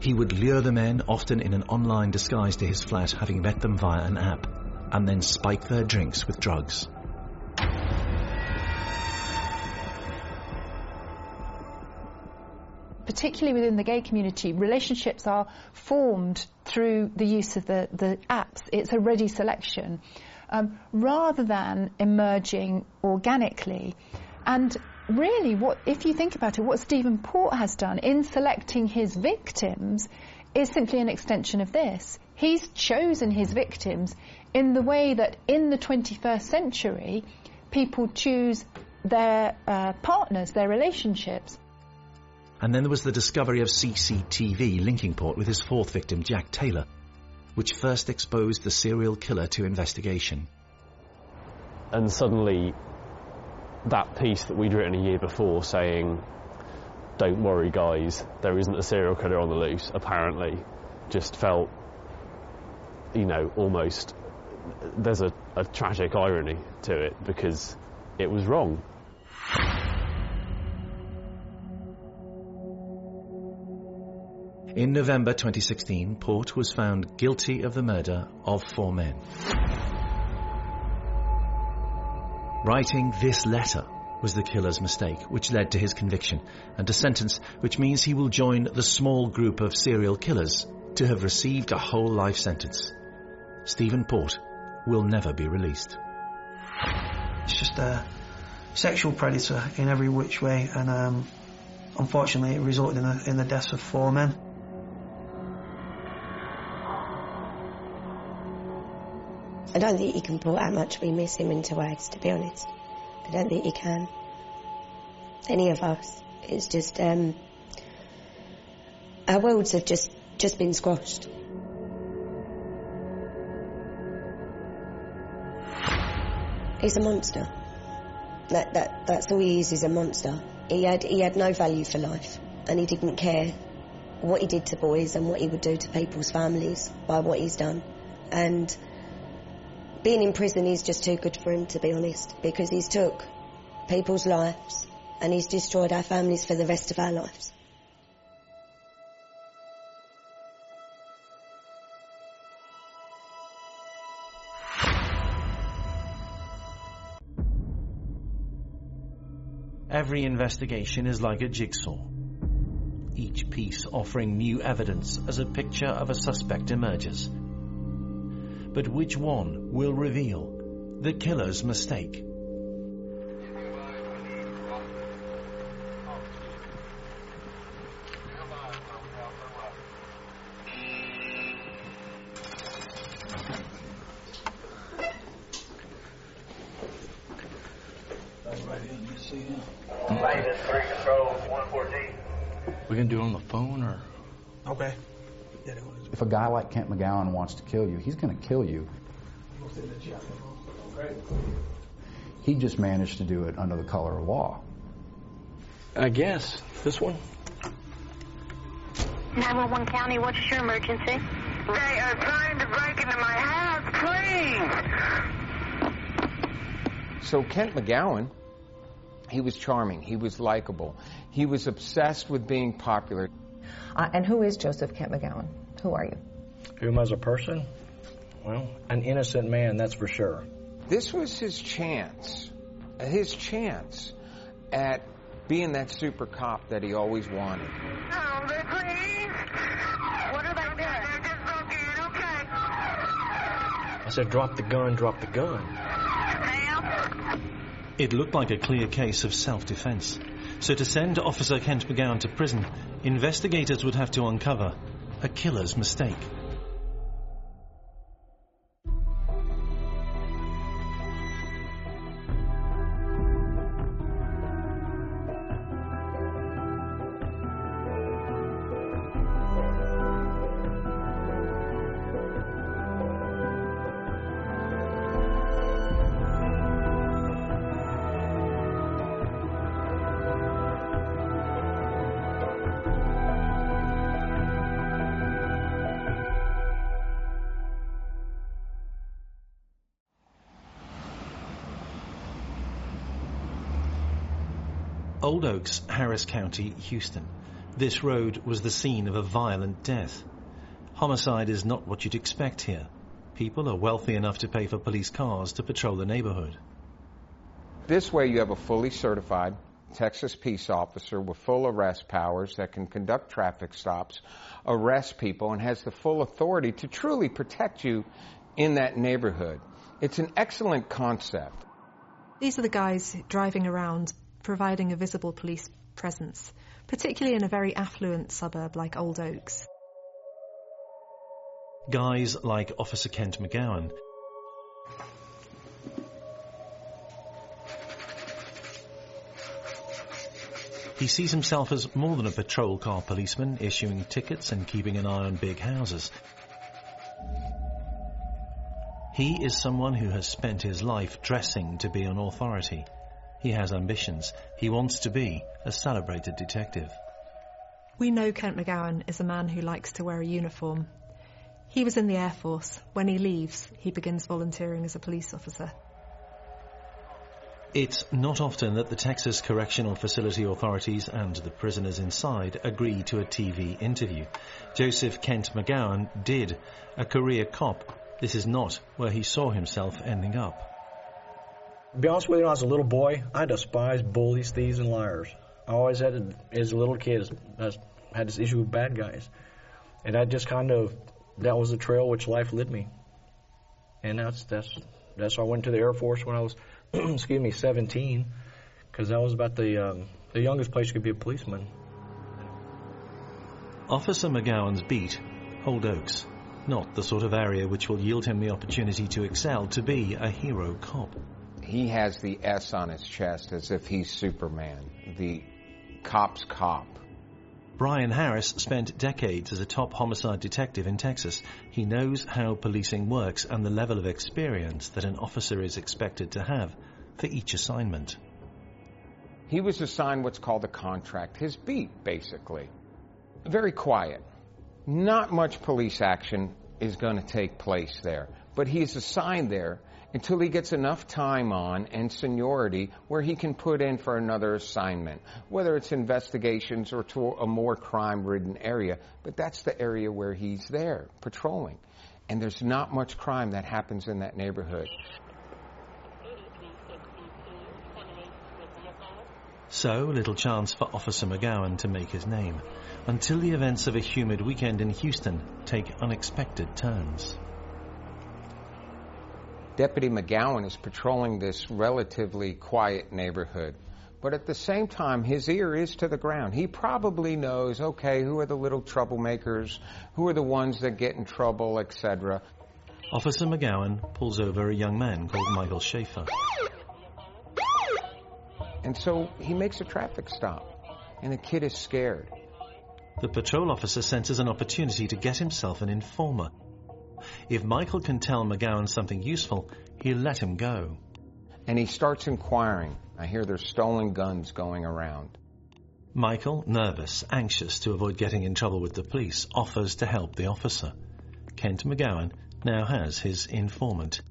He would lure the men, often in an online disguise to his flat, having met them via an app, and then spike their drinks with drugs. particularly within the gay community, relationships are formed through the use of the, the apps. It's a ready selection um, rather than emerging organically. And really, what if you think about it, what Stephen Port has done in selecting his victims is simply an extension of this. He's chosen his victims in the way that in the 21st century, people choose their uh, partners, their relationships. And then there was the discovery of CCTV linking Port with his fourth victim, Jack Taylor, which first exposed the serial killer to investigation. And suddenly, that piece that we'd written a year before saying, don't worry guys, there isn't a serial killer on the loose, apparently, just felt, you know, almost, there's a, a tragic irony to it because it was wrong. In November 2016, Port was found guilty of the murder of four men. Writing this letter was the killer's mistake, which led to his conviction, and a sentence which means he will join the small group of serial killers to have received a whole life sentence. Stephen Port will never be released. It's just a sexual predator in every which way, and um, unfortunately, it resulted in, in the deaths of four men. I don't think you can put how much we miss him into words, to be honest. I don't think you can. Any of us. It's just, um, our worlds have just, just been squashed. He's a monster. That, that, that's all he is, is a monster. He had, he had no value for life, and he didn't care what he did to boys and what he would do to people's families by what he's done. And being in prison is just too good for him, to be honest, because he's took people's lives and he's destroyed our families for the rest of our lives. Every investigation is like a jigsaw. Each piece offering new evidence as a picture of a suspect emerges. But which one will reveal the killer's mistake? Guy like Kent McGowen wants to kill you, he's going to kill you. He just managed to do it under the color of law. I guess. This one? 911 County, what's your emergency? They are trying to break into my house, please! So Kent McGowen, he was charming, he was likable, he was obsessed with being popular. Uh, and who is Joseph Kent McGowen? Who are you? Whom as a person? Well, an innocent man, that's for sure. This was his chance, his chance at being that super cop that he always wanted. Oh, please! What are they doing? They're just broken, okay? I said, drop the gun, drop the gun. It looked like a clear case of self-defense. So to send Officer Kent McGowen to prison, investigators would have to uncover a killer's mistake. Old Oaks, Harris County, Houston. This road was the scene of a violent death. Homicide is not what you'd expect here. People are wealthy enough to pay for police cars to patrol the neighborhood. This way you have a fully certified Texas peace officer with full arrest powers that can conduct traffic stops, arrest people, and has the full authority to truly protect you in that neighborhood. It's an excellent concept. These are the guys driving around providing a visible police presence, particularly in a very affluent suburb like Old Oaks. Guys like Officer Kent McGowen. He sees himself as more than a patrol car policeman issuing tickets and keeping an eye on big houses. He is someone who has spent his life dressing to be an authority. He has ambitions. He wants to be a celebrated detective. We know Kent McGowen is a man who likes to wear a uniform. He was in the Air Force. When he leaves, he begins volunteering as a police officer. It's not often that the Texas Correctional Facility authorities and the prisoners inside agree to a TV interview. Joseph Kent McGowen did. A career cop. This is not where he saw himself ending up. Be honest with you, when I was a little boy, I despised bullies, thieves, and liars. I always had, as a little kid, I had this issue with bad guys. And I just kind of, that was the trail which life led me. And that's, that's, that's why I went to the Air Force when I was, (clears throat) excuse me, 17, because that was about the, um, the youngest place you could be a policeman. Officer McGowen's beat, Old Oaks, not the sort of area which will yield him the opportunity to excel to be a hero cop. He has the S on his chest as if he's Superman, the cop's cop. Brian Harris spent decades as a top homicide detective in Texas. He knows how policing works and the level of experience that an officer is expected to have for each assignment. He was assigned what's called a contract, his beat, basically. Very quiet. Not much police action is going to take place there, but he's assigned there until he gets enough time on and seniority where he can put in for another assignment, whether it's investigations or to a more crime ridden area. But that's the area where he's there, patrolling. And there's not much crime that happens in that neighborhood. So, little chance for Officer McGowen to make his name, until the events of a humid weekend in Houston take unexpected turns. Deputy McGowen is patrolling this relatively quiet neighborhood. But at the same time, his ear is to the ground. He probably knows, okay, who are the little troublemakers, who are the ones that get in trouble, etc. Officer McGowen pulls over a young man called Michael Schaefer. And so he makes a traffic stop, and the kid is scared. The patrol officer senses an opportunity to get himself an informer. If Michael can tell McGowen something useful, he'll let him go. And he starts inquiring. I hear there's stolen guns going around. Michael, nervous, anxious to avoid getting in trouble with the police, offers to help the officer. Kent McGowen now has his informant.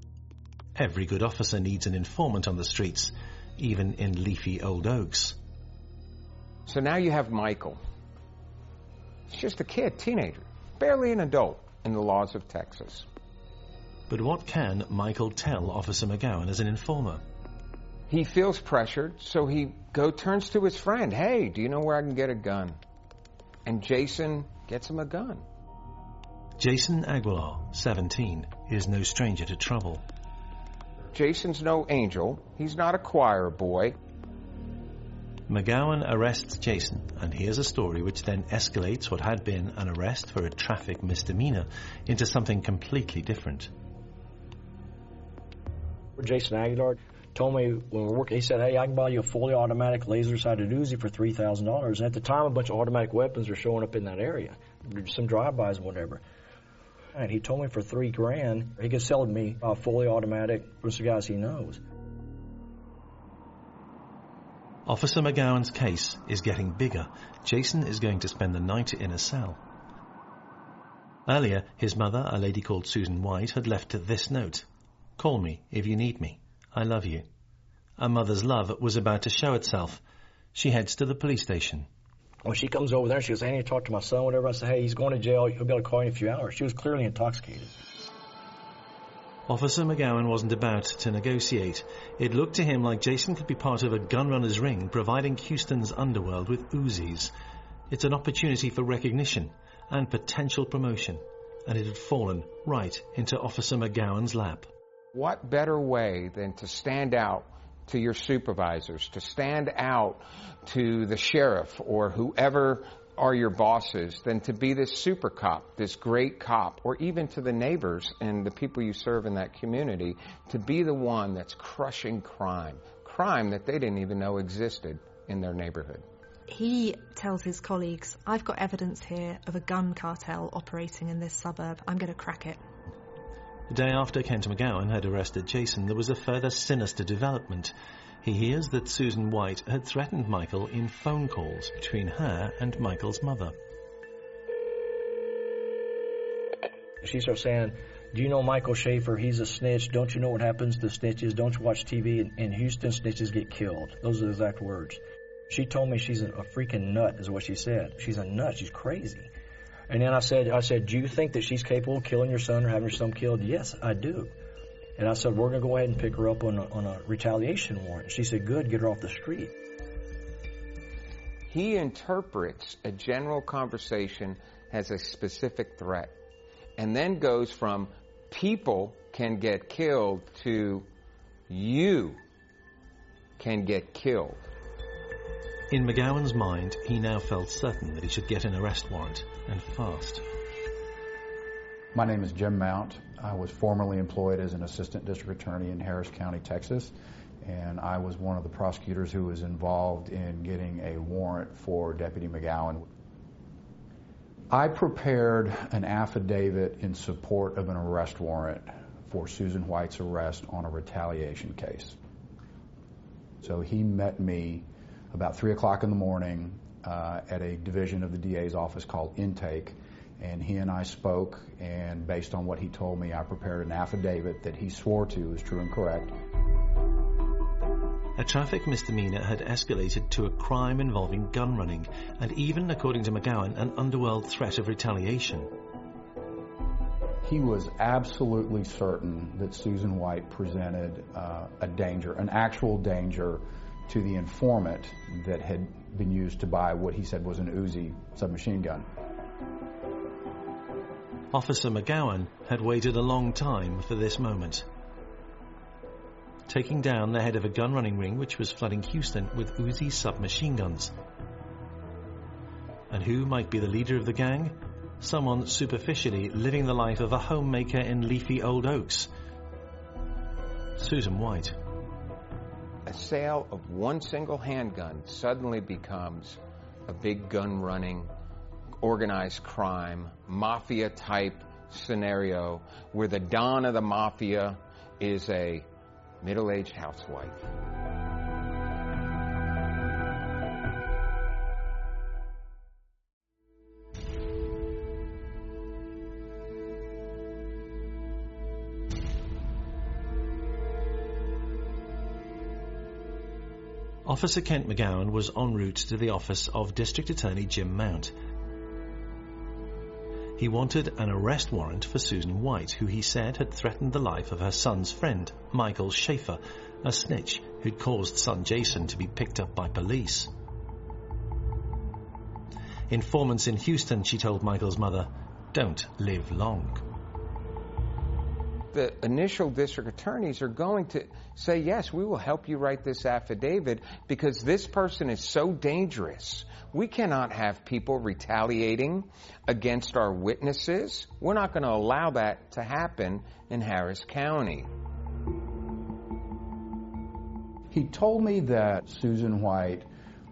Every good officer needs an informant on the streets, even in leafy old oaks. So now you have Michael. He's just a kid, teenager, barely an adult in the laws of Texas. But what can Michael tell Officer McGowen as an informer? He feels pressured, so he go turns to his friend. Hey, do you know where I can get a gun? And Jason gets him a gun. Jason Aguilar, 17, is no stranger to trouble. Jason's no angel. He's not a choir boy. McGowen arrests Jason and hears a story which then escalates what had been an arrest for a traffic misdemeanor into something completely different. Jason Aguilar told me when we were working, he said, hey, I can buy you a fully automatic laser-sighted Uzi for $3,000. And at the time, a bunch of automatic weapons were showing up in that area, some drive-bys and whatever. And he told me for three grand, he could sell me a fully automatic for some guys he knows. Officer McGowen's case is getting bigger. Jason is going to spend the night in a cell. Earlier, his mother, a lady called Susan White, had left this note. Call me if you need me. I love you. A mother's love was about to show itself. She heads to the police station. When she comes over there, she goes, I need to talk to my son, whatever. I say, hey, he's going to jail. He'll be able to call you in a few hours. She was clearly intoxicated. Officer McGowen wasn't about to negotiate. It looked to him like Jason could be part of a gunrunner's ring, providing Houston's underworld with Uzis. It's an opportunity for recognition and potential promotion, and it had fallen right into Officer McGowen's lap. What better way than to stand out to your supervisors, to stand out to the sheriff or whoever are your bosses than to be this super cop, this great cop, or even to the neighbors and the people you serve in that community, to be the one that's crushing crime, crime that they didn't even know existed in their neighborhood. He tells his colleagues, I've got evidence here of a gun cartel operating in this suburb. I'm going to crack it. The day after Kent McGowen had arrested Jason, there was a further sinister development. He hears that Susan White had threatened Michael in phone calls between her and Michael's mother. She starts saying, do you know Michael Schaefer? He's a snitch. Don't you know what happens to snitches? Don't you watch TV? In, in Houston, snitches get killed. Those are the exact words. She told me she's a freaking nut, is what she said. She's a nut. She's crazy. And then I said, I said, do you think that she's capable of killing your son or having your son killed? Yes, I do. And I said, we're going to go ahead and pick her up on a, on a retaliation warrant. She said, good, get her off the street. He interprets a general conversation as a specific threat and then goes from people can get killed to you can get killed. In McGowen's mind, he now felt certain that he should get an arrest warrant, and fast. My name is Jim Mount. I was formerly employed as an assistant district attorney in Harris County, Texas, and I was one of the prosecutors who was involved in getting a warrant for Deputy McGowen. I prepared an affidavit in support of an arrest warrant for Susan White's arrest on a retaliation case. So he met me about 3 o'clock in the morning uh, at a division of the DA's office called Intake, and he and I spoke, and based on what he told me, I prepared an affidavit that he swore to was true and correct. A traffic misdemeanor had escalated to a crime involving gun running, and even, according to McGowen, an underworld threat of retaliation. He was absolutely certain that Susan White presented uh, a danger, an actual danger to the informant that had been used to buy what he said was an Uzi submachine gun. Officer McGowen had waited a long time for this moment. Taking down the head of a gun running ring which was flooding Houston with Uzi submachine guns. And who might be the leader of the gang? Someone superficially living the life of a homemaker in leafy old oaks. Susan White. A sale of one single handgun suddenly becomes a big gun running organized crime, mafia type scenario where the don of the mafia is a middle aged housewife. Officer Kent McGowen was en route to the office of District Attorney Jim Mount he wanted an arrest warrant for Susan White, who he said had threatened the life of her son's friend, Michael Schaefer, a snitch who'd caused son Jason to be picked up by police. Informants in Houston, she told Michael's mother, don't live long. The initial district attorneys are going to say, yes, we will help you write this affidavit because this person is so dangerous. We cannot have people retaliating against our witnesses. We're not going to allow that to happen in Harris County. He told me that Susan White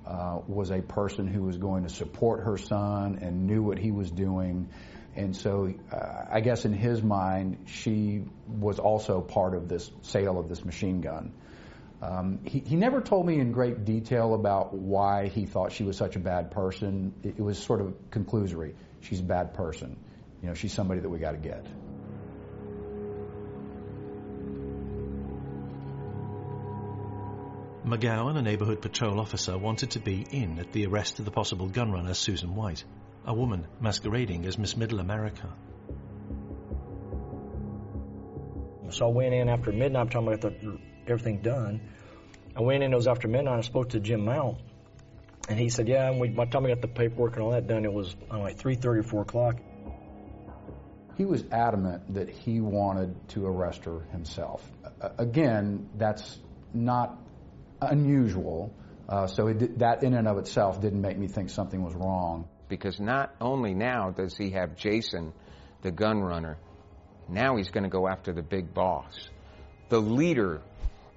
uh, was a person who was going to support her son and knew what he was doing. And so uh, I guess in his mind, she was also part of this sale of this machine gun. Um, he, he, never told me in great detail about why he thought she was such a bad person. It, it was sort of conclusory. She's a bad person. You know, she's somebody that we got to get. McGowen, a neighborhood patrol officer, wanted to be in at the arrest of the possible gunrunner Susan White, a woman masquerading as Miss Middle America. So I went in after midnight, time I got the, everything done. I went in, it was after midnight, I spoke to Jim Mount, and he said, yeah, and we, by the time I got the paperwork and all that done, it was know, like 3.30 or 4 o'clock. He was adamant that he wanted to arrest her himself. Uh, again, that's not unusual. Uh, so it, that in and of itself didn't make me think something was wrong. Because not only now does he have Jason, the gun runner, now he's going to go after the big boss, the leader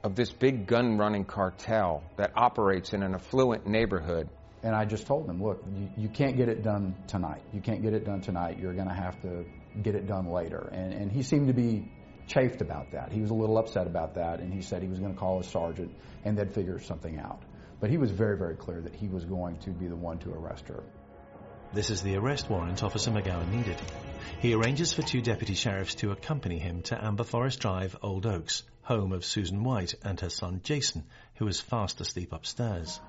of this big gun running cartel that operates in an affluent neighborhood. And I just told him, look, you, you can't get it done tonight. You can't get it done tonight. You're going to have to get it done later. And, and he seemed to be chafed about that. He was a little upset about that, and he said he was going to call his sergeant and they'd figure something out. But he was very, very clear that he was going to be the one to arrest her. This is the arrest warrant Officer McGowen needed. He arranges for two deputy sheriffs to accompany him to Amber Forest Drive, Old Oaks, home of Susan White and her son Jason, who is fast asleep upstairs.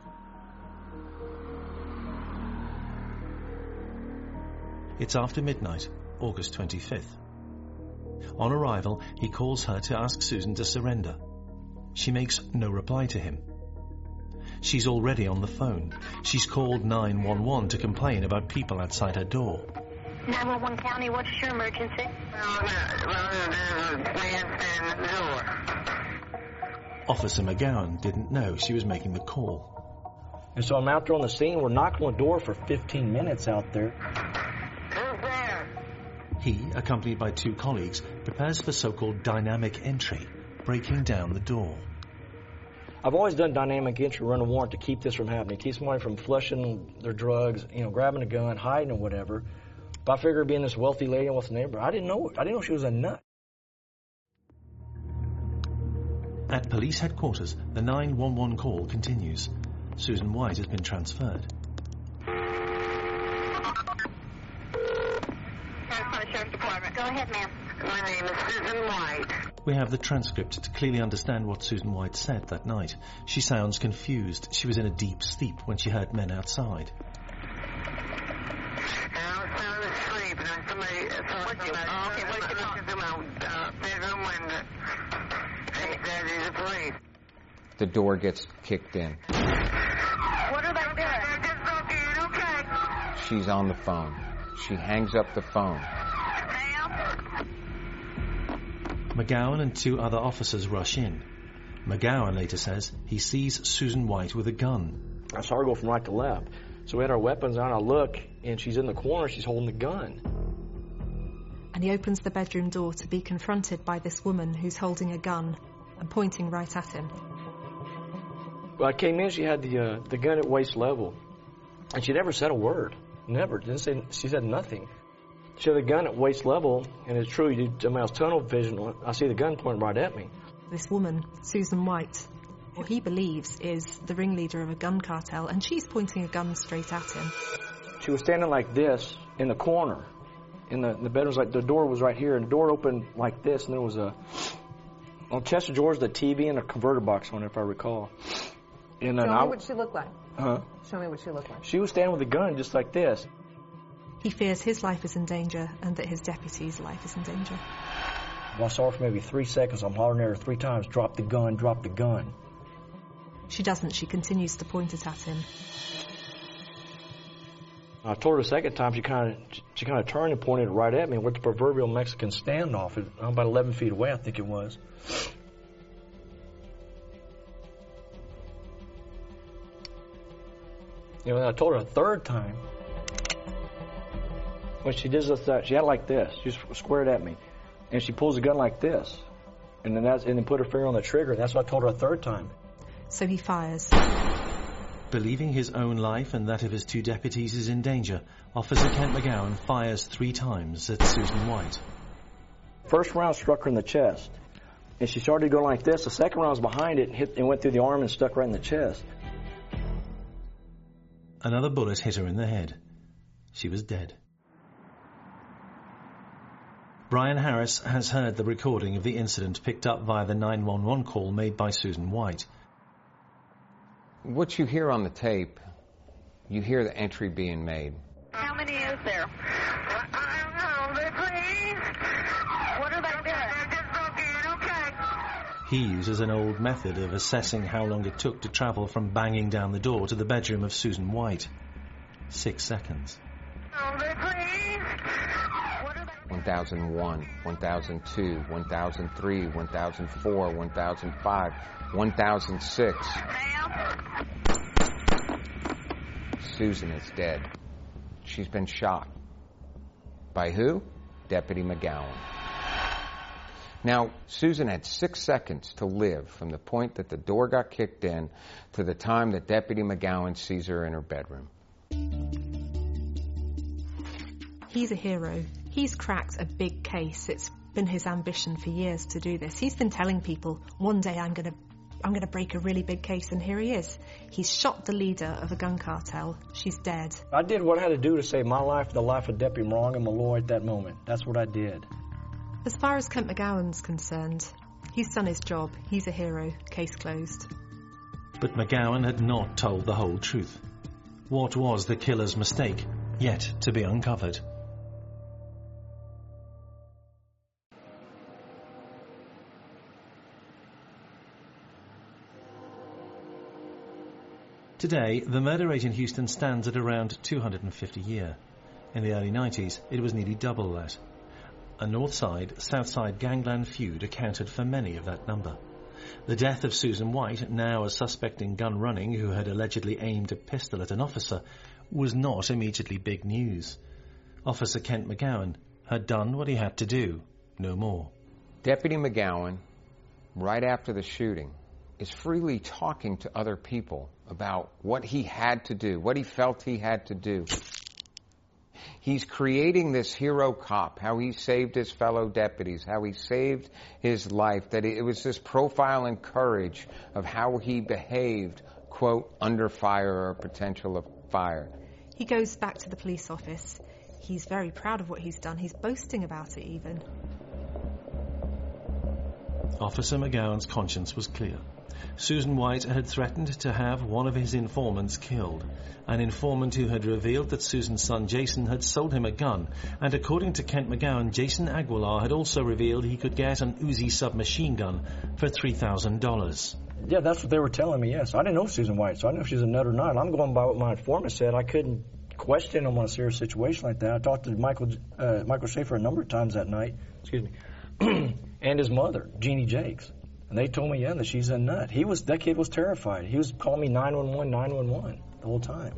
It's after midnight, August 25th. On arrival, he calls her to ask Susan to surrender. She makes no reply to him. She's already on the phone. She's called 911 to complain about people outside her door. 911 County, what's your emergency? Officer McGowen didn't know she was making the call. And so I'm out there on the scene. We're knocking on the door for 15 minutes out there. He, accompanied by two colleagues, prepares for so-called dynamic entry, breaking down the door. I've always done dynamic entry, run a warrant to keep this from happening, keep somebody from flushing their drugs, you know, grabbing a gun, hiding or whatever. But I figured being this wealthy lady in West Neighbor, I didn't know I didn't know she was a nut. At police headquarters, the 911 call continues. Susan White has been transferred. Sheriff's Department. Go ahead, ma'am. My name is Susan White. We have the transcript to clearly understand what Susan White said that night. She sounds confused. She was in a deep sleep when she heard men outside. I was sound asleep, and then somebody thought somebody okay, what you talking to bedroom window. Hey, Daddy, the police. The door gets kicked in. What are they doing? They're just talking, okay? She's on the phone. She hangs up the phone. McGowen and two other officers rush in. McGowen later says he sees Susan White with a gun. I saw her go from right to left. So we had our weapons on. I look, and she's in the corner. She's holding the gun. And he opens the bedroom door to be confronted by this woman who's holding a gun and pointing right at him. Well, I came in. She had the uh, the gun at waist level, and she never said a word. Never. Didn't say. She said nothing. She had the gun at waist level, and it's true. You do, I mean, I was tunnel vision. I see the gun pointing right at me. This woman, Susan White, what he believes is the ringleader of a gun cartel, and she's pointing a gun straight at him. She was standing like this in the corner. In the the bed was like the door was right here, and the door opened like this, and there was a on chest of drawers the TV and a converter box on it, if I recall. And Show then me I, what she looked like. huh? Show me what she looked like. She was standing with a gun just like this. He fears his life is in danger and that his deputy's life is in danger. I saw her for maybe three seconds. I'm hollering at her three times, drop the gun, drop the gun. She doesn't. She continues to point it at him. I told her the second time, she kind of she kind of turned and pointed right at me with the proverbial Mexican standoff. I'm about 11 feet away, I think it was. You know, I told her a third time. When she does that, she had it like this. She just squared at me, and she pulls the gun like this, and then that's and then put her finger on the trigger. That's what I told her a third time. So he fires. Believing his own life and that of his two deputies is in danger, Officer Kent McGowen fires three times at Susan White. First round struck her in the chest, and she started to go like this. The second round was behind it and hit and went through the arm and stuck right in the chest. Another bullet hit her in the head. She was dead. Brian Harris has heard the recording of the incident picked up via the 911 call made by Susan White. What you hear on the tape, you hear the entry being made. How many is there? I don't know. Please. What are they doing? They're. Okay. He uses an old method of assessing how long it took to travel from banging down the door to the bedroom of Susan White. Six seconds. Oh, they please. 1001, 1002, 1003, 1004, 1005, 1006. Susan is dead. She's been shot. By who? Deputy McGowen. Now, Susan had six seconds to live from the point that the door got kicked in to the time that Deputy McGowen sees her in her bedroom. He's a hero. He's cracked a big case. It's been his ambition for years to do this. He's been telling people, one day I'm going to I'm going to break a really big case, and here he is. He's shot the leader of a gun cartel. She's dead. I did what I had to do to save my life the life of Deputy and Malloy at that moment. That's what I did. As far as Kent McGowen's concerned, he's done his job. He's a hero. Case closed. But McGowen had not told the whole truth. What was the killer's mistake, yet to be uncovered? Today, the murder rate in Houston stands at around 250 a year. In the early 90s, it was nearly double that. A North Side, South Side gangland feud accounted for many of that number. The death of Susan White, now a suspect in gun running who had allegedly aimed a pistol at an officer, was not immediately big news. Officer Kent McGowen had done what he had to do, no more. Deputy McGowen, right after the shooting, is freely talking to other people about what he had to do, what he felt he had to do. He's creating this hero cop, how he saved his fellow deputies, how he saved his life, that it was this profile and courage of how he behaved, quote, under fire or potential of fire. He goes back to the police office. He's very proud of what he's done. He's boasting about it even. Officer McGowen's conscience was clear. Susan White had threatened to have one of his informants killed. An informant who had revealed that Susan's son Jason had sold him a gun, and according to Kent McGowen, Jason Aguilar had also revealed he could get an Uzi submachine gun for $3,000. Yeah, that's what they were telling me, yes. I didn't know Susan White, so I know she's a nut or not. I'm going by what my informant said. I couldn't question him on a serious situation like that. I talked to Michael uh, Michael Schaefer a number of times that night, excuse me, (clears throat) and his mother, Jeannie Jakes. And they told me, yeah, that she's a nut. He was, that kid was terrified. He was calling me 911, 911 the whole time.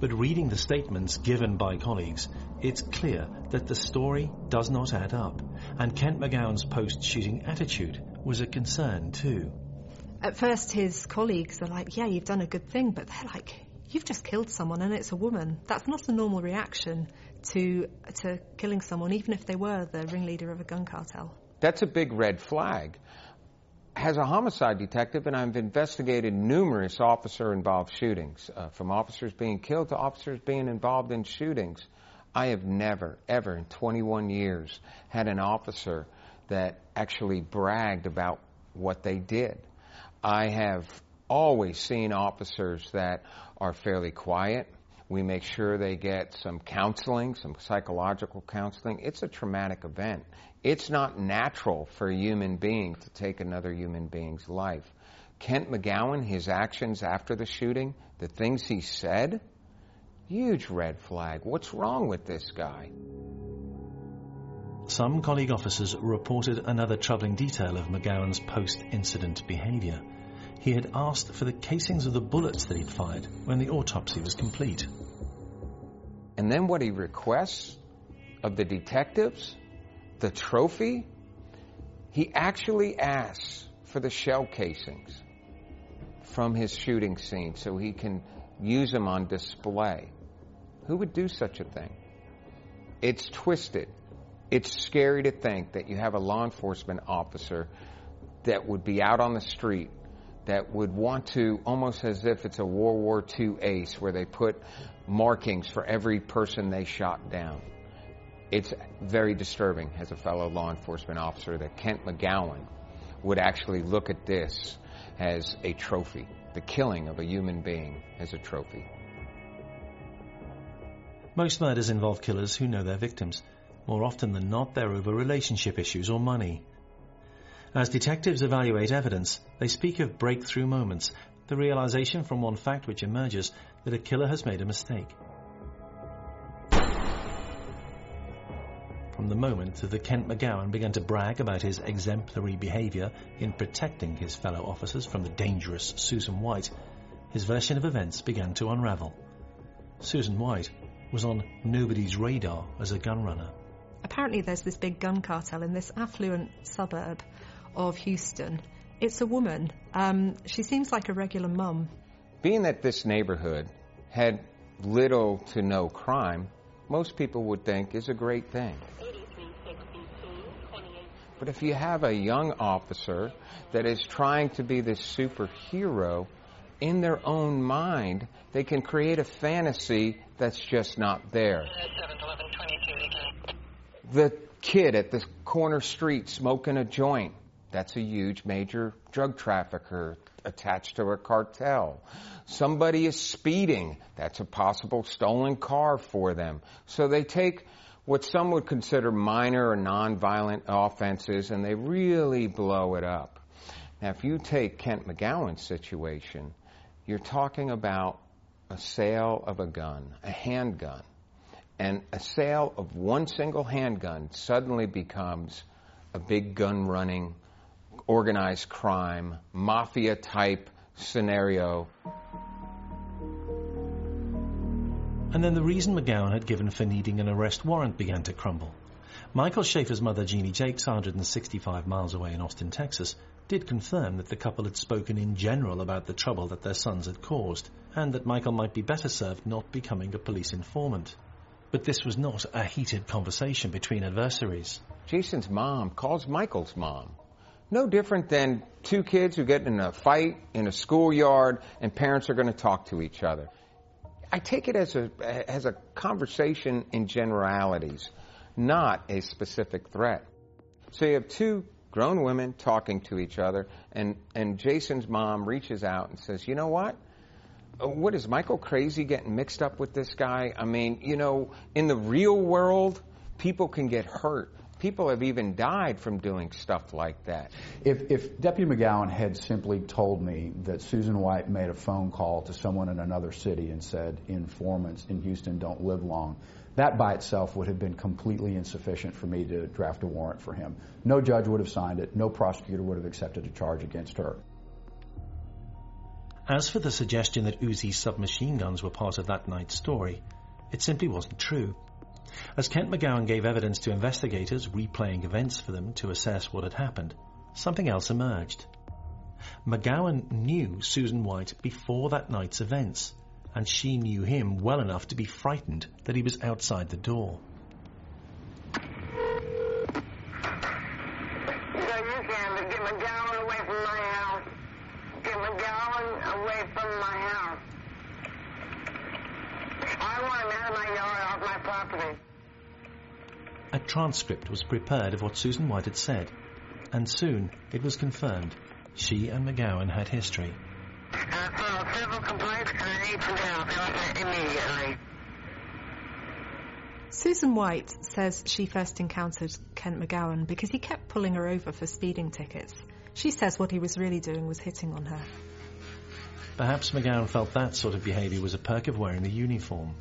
But reading the statements given by colleagues, it's clear that the story does not add up. And Kent McGowen's post-shooting attitude was a concern too. At first, his colleagues are like, yeah, you've done a good thing, but they're like, you've just killed someone and it's a woman. That's not a normal reaction to, to killing someone, even if they were the ringleader of a gun cartel. That's a big red flag. As a homicide detective, and I've investigated numerous officer involved shootings, uh, from officers being killed to officers being involved in shootings, I have never, ever in 21 years had an officer that actually bragged about what they did. I have always seen officers that are fairly quiet. We make sure they get some counseling, some psychological counseling. It's a traumatic event. It's not natural for a human being to take another human being's life. Kent McGowen, his actions after the shooting, the things he said, huge red flag. What's wrong with this guy? Some colleague officers reported another troubling detail of McGowen's post-incident behaviour. He had asked for the casings of the bullets that he'd fired when the autopsy was complete. And then what he requests of the detectives, the trophy, he actually asks for the shell casings from his shooting scene so he can use them on display. Who would do such a thing? It's twisted. It's scary to think that you have a law enforcement officer that would be out on the street that would want to, almost as if it's a World War II ace, where they put markings for every person they shot down. It's very disturbing as a fellow law enforcement officer that Kent McGowen would actually look at this as a trophy, the killing of a human being as a trophy. Most murders involve killers who know their victims. More often than not, they're over relationship issues or money. As detectives evaluate evidence, they speak of breakthrough moments, the realization from one fact which emerges that a killer has made a mistake. From the moment that the Kent McGowen began to brag about his exemplary behaviour in protecting his fellow officers from the dangerous Susan White, his version of events began to unravel. Susan White was on nobody's radar as a gun runner. Apparently, there's this big gun cartel in this affluent suburb of Houston. It's a woman. Um, she seems like a regular mum. Being that this neighborhood had little to no crime, most people would think is a great thing. But if you have a young officer that is trying to be this superhero, in their own mind, they can create a fantasy that's just not there. The kid at the corner street smoking a joint, that's a huge major drug trafficker attached to a cartel. Somebody is speeding, that's a possible stolen car for them. So they take what some would consider minor or nonviolent offenses and they really blow it up. Now, if you take Kent McGowen's situation, you're talking about a sale of a gun, a handgun. And a sale of one single handgun suddenly becomes a big gun running, organized crime, mafia type scenario. And then the reason McGowen had given for needing an arrest warrant began to crumble. Michael Schaefer's mother, Jeannie Jakes, 165 miles away in Austin, Texas, did confirm that the couple had spoken in general about the trouble that their sons had caused, and that Michael might be better served not becoming a police informant. But this was not a heated conversation between adversaries. Jason's mom calls Michael's mom. No different than two kids who get in a fight in a schoolyard and parents are going to talk to each other. I take it as a, as a conversation in generalities, not a specific threat. So you have two grown women talking to each other, and, and Jason's mom reaches out and says, You know what? Uh, what is Michael crazy getting mixed up with this guy? I mean, you know, in the real world, people can get hurt. People have even died from doing stuff like that. If, if Deputy McGowen had simply told me that Susan White made a phone call to someone in another city and said, informants in Houston don't live long, that by itself would have been completely insufficient for me to draft a warrant for him. No judge would have signed it. No prosecutor would have accepted a charge against her. As for the suggestion that Uzi submachine guns were part of that night's story, it simply wasn't true. As Kent McGowen gave evidence to investigators, replaying events for them to assess what had happened, something else emerged. McGowen knew Susan White before that night's events, and she knew him well enough to be frightened that he was outside the door. A transcript was prepared of what Susan White had said, and soon it was confirmed she and McGowen had history. I filed several complaints and I need some help immediately. Susan White says she first encountered Kent McGowen because he kept pulling her over for speeding tickets. She says what he was really doing was hitting on her. Perhaps McGowen felt that sort of behaviour was a perk of wearing the uniform.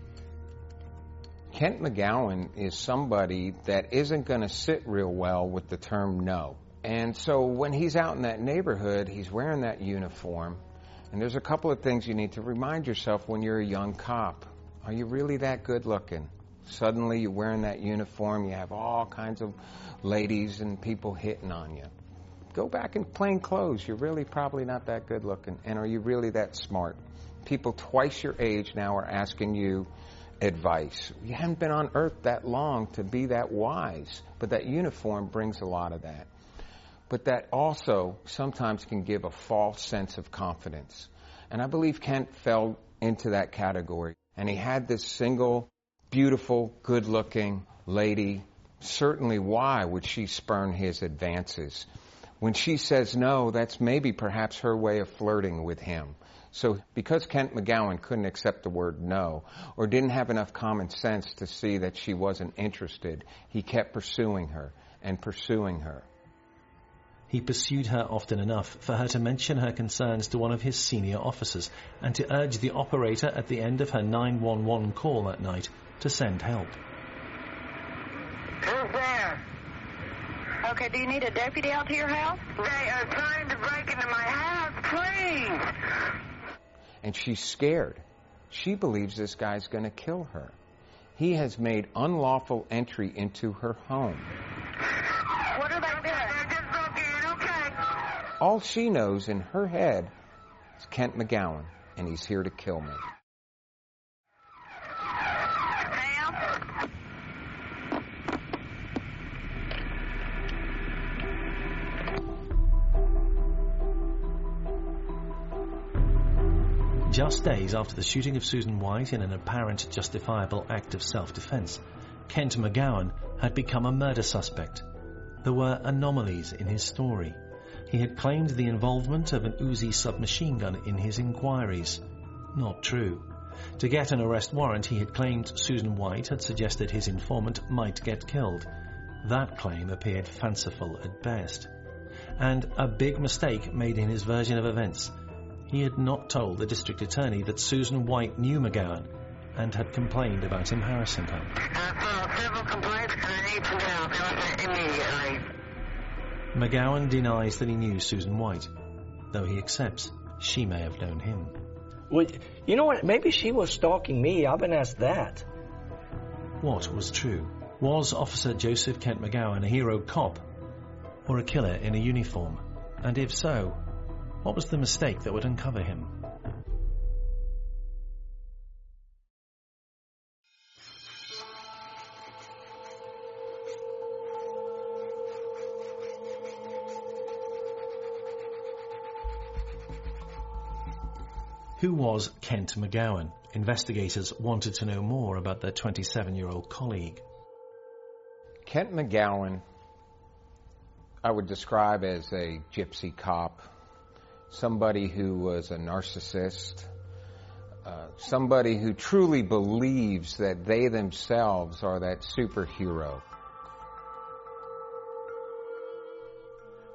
Kent McGowen is somebody that isn't going to sit real well with the term no. And so when he's out in that neighborhood, he's wearing that uniform. And there's a couple of things you need to remind yourself when you're a young cop. Are you really that good looking? Suddenly you're wearing that uniform, you have all kinds of ladies and people hitting on you. Go back in plain clothes. You're really probably not that good looking. And are you really that smart? People twice your age now are asking you advice. You haven't been on earth that long to be that wise, but that uniform brings a lot of that. But that also sometimes can give a false sense of confidence. And I believe Kent fell into that category. And he had this single, beautiful, good looking lady. Certainly, why would she spurn his advances? When she says no, that's maybe perhaps her way of flirting with him. So because Kent McGowen couldn't accept the word no, or didn't have enough common sense to see that she wasn't interested, he kept pursuing her and pursuing her. He pursued her often enough for her to mention her concerns to one of his senior officers and to urge the operator at the end of her 911 call that night to send help. Who's there? Okay, do you need a deputy out to your house? They are trying to break into my house, please. And she's scared. She believes this guy's going to kill her. He has made unlawful entry into her home. What are they doing? They're just broken in, okay. All she knows in her head is Kent McGowen, and he's here to kill me. Just days after the shooting of Susan White in an apparent justifiable act of self-defense, Kent McGowen had become a murder suspect. There were anomalies in his story. He had claimed the involvement of an Uzi submachine gun in his inquiries. Not true. To get an arrest warrant, he had claimed Susan White had suggested his informant might get killed. That claim appeared fanciful at best. And a big mistake made in his version of events. He had not told the district attorney that Susan White knew McGowen and had complained about him harassing her. I filed several complaints and I need some help immediately. McGowen denies that he knew Susan White, though he accepts she may have known him. Well, you know what? Maybe she was stalking me. I've been asked that. What was true? Was Officer Joseph Kent McGowen a hero cop or a killer in a uniform? And if so, what was the mistake that would uncover him? Who was Kent McGowen? Investigators wanted to know more about their 27 year old colleague. Kent McGowen, I would describe as a gypsy cop, somebody who was a narcissist, uh, somebody who truly believes that they themselves are that superhero.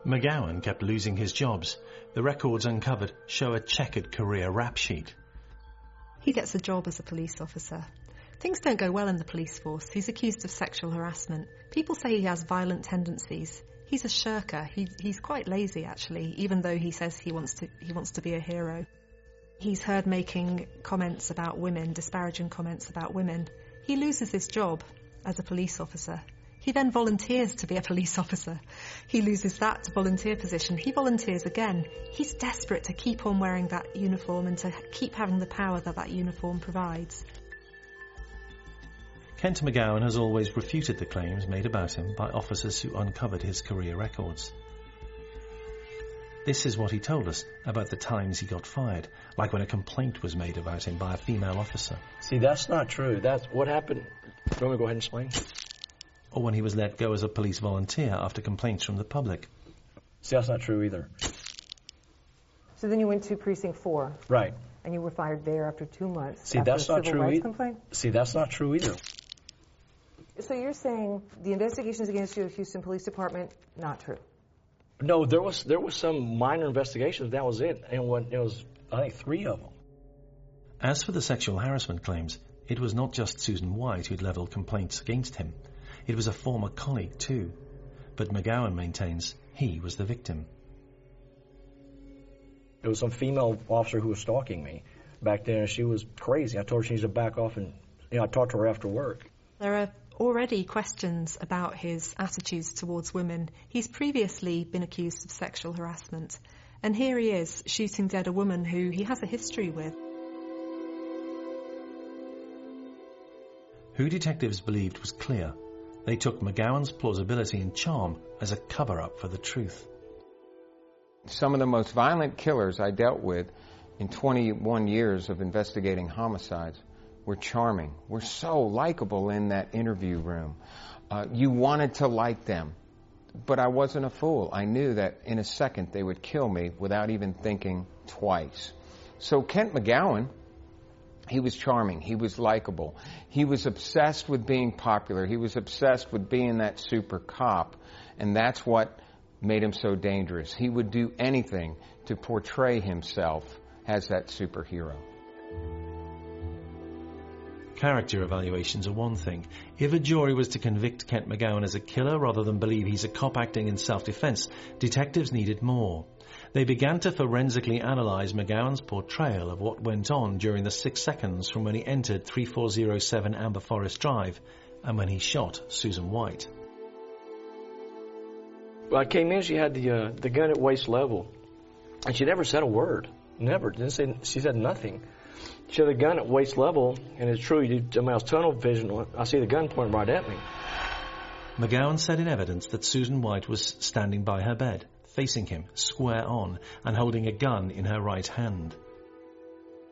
McGowen kept losing his jobs. The records uncovered show a checkered career rap sheet. He gets a job as a police officer. Things don't go well in the police force. He's accused of sexual harassment. People say he has violent tendencies. He's a shirker. He, he's quite lazy, actually, even though he says he wants to he wants to be a hero. He's heard making comments about women, disparaging comments about women. He loses his job as a police officer. He then volunteers to be a police (laughs) officer. He loses that volunteer position. He volunteers again. He's desperate to keep on wearing that uniform and to keep having the power that that uniform provides. Kent McGowen has always refuted the claims made about him by officers who uncovered his career records. This is what he told us about the times he got fired, like when a complaint was made about him by a female officer. See, that's not true. That's what happened. Do you want me to go ahead and explain? Or when he was let go as a police volunteer after complaints from the public. See, that's not true either. So then you went to precinct four, Right. and you were fired there after two months. See, after that's a not civil true rights either. See, that's not true either. So you're saying the investigations against you at Houston Police Department not true? No, there was there was some minor investigations. That was it, and when it was I think three of them. As for the sexual harassment claims, it was not just Susan White who'd levelled complaints against him. It was a former colleague too. But McGowen maintains he was the victim. There was some female officer who was stalking me back then, and she was crazy. I told her she needs to back off, and you know, I talked to her after work. There are already questions about his attitudes towards women. He's previously been accused of sexual harassment. And here he is, shooting dead a woman who he has a history with. Who detectives believed was clear. They took McGowen's plausibility and charm as a cover-up for the truth. Some of the most violent killers I dealt with in 21 years of investigating homicides were charming, were so likable in that interview room. Uh, you wanted to like them. But I wasn't a fool. I knew that in a second they would kill me without even thinking twice. So Kent McGowen, he was charming. He was likable. He was obsessed with being popular. He was obsessed with being that super cop. And that's what made him so dangerous. He would do anything to portray himself as that superhero. Character evaluations are one thing. If a jury was to convict Kent McGowen as a killer rather than believe he's a cop acting in self-defense, detectives needed more. They began to forensically analyze McGowen's portrayal of what went on during the six seconds from when he entered 3407 Amber Forest Drive and when he shot Susan White. Well, I came in, she had the uh, the gun at waist level, and she never said a word. Never. Didn't say. She said nothing. She had the gun at waist level, and it's true. You, I mean, I was tunnel vision. I see the gun pointing right at me. McGowen said in evidence that Susan White was standing by her bed, facing him, square on, and holding a gun in her right hand.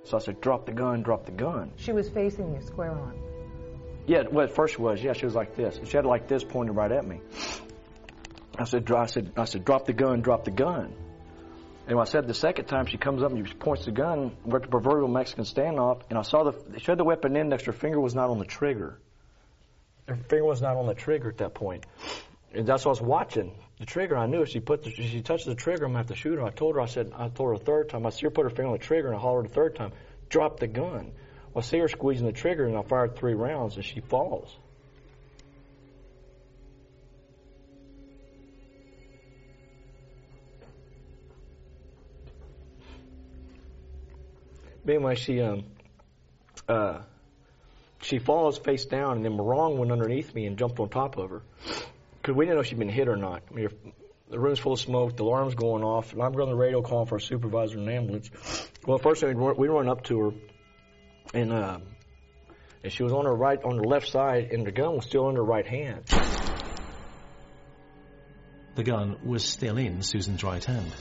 So I said, "Drop the gun, drop the gun." She was facing you square on. Yeah, well, at first she was. Yeah, she was like this. She had it like this, pointed right at me. I said, I said, I said, drop the gun, drop the gun. And when I said the second time, she comes up and she points the gun. We're at the proverbial Mexican standoff, and I saw the she had the weapon index. Her finger was not on the trigger. Her finger was not on the trigger at that point. and that's what I was watching. The trigger, I knew if she put the, she touched the trigger, I'm gonna have to shoot her. I told her, I said, I told her a third time. I see her put her finger on the trigger, and I hollered a third time, drop the gun. Well, I see her squeezing the trigger, and I fired three rounds, and she falls. But anyway, she um uh she falls face down, and then Morong went underneath me and jumped on top of her because we didn't know she'd been hit or not. I mean, the room's full of smoke, the alarm's going off, and I'm going on the radio calling for a supervisor and an ambulance. Well, first thing we run up to her, and uh, and she was on her right, on her left side, and the gun was still in her right hand. The gun was still in Susan's right hand.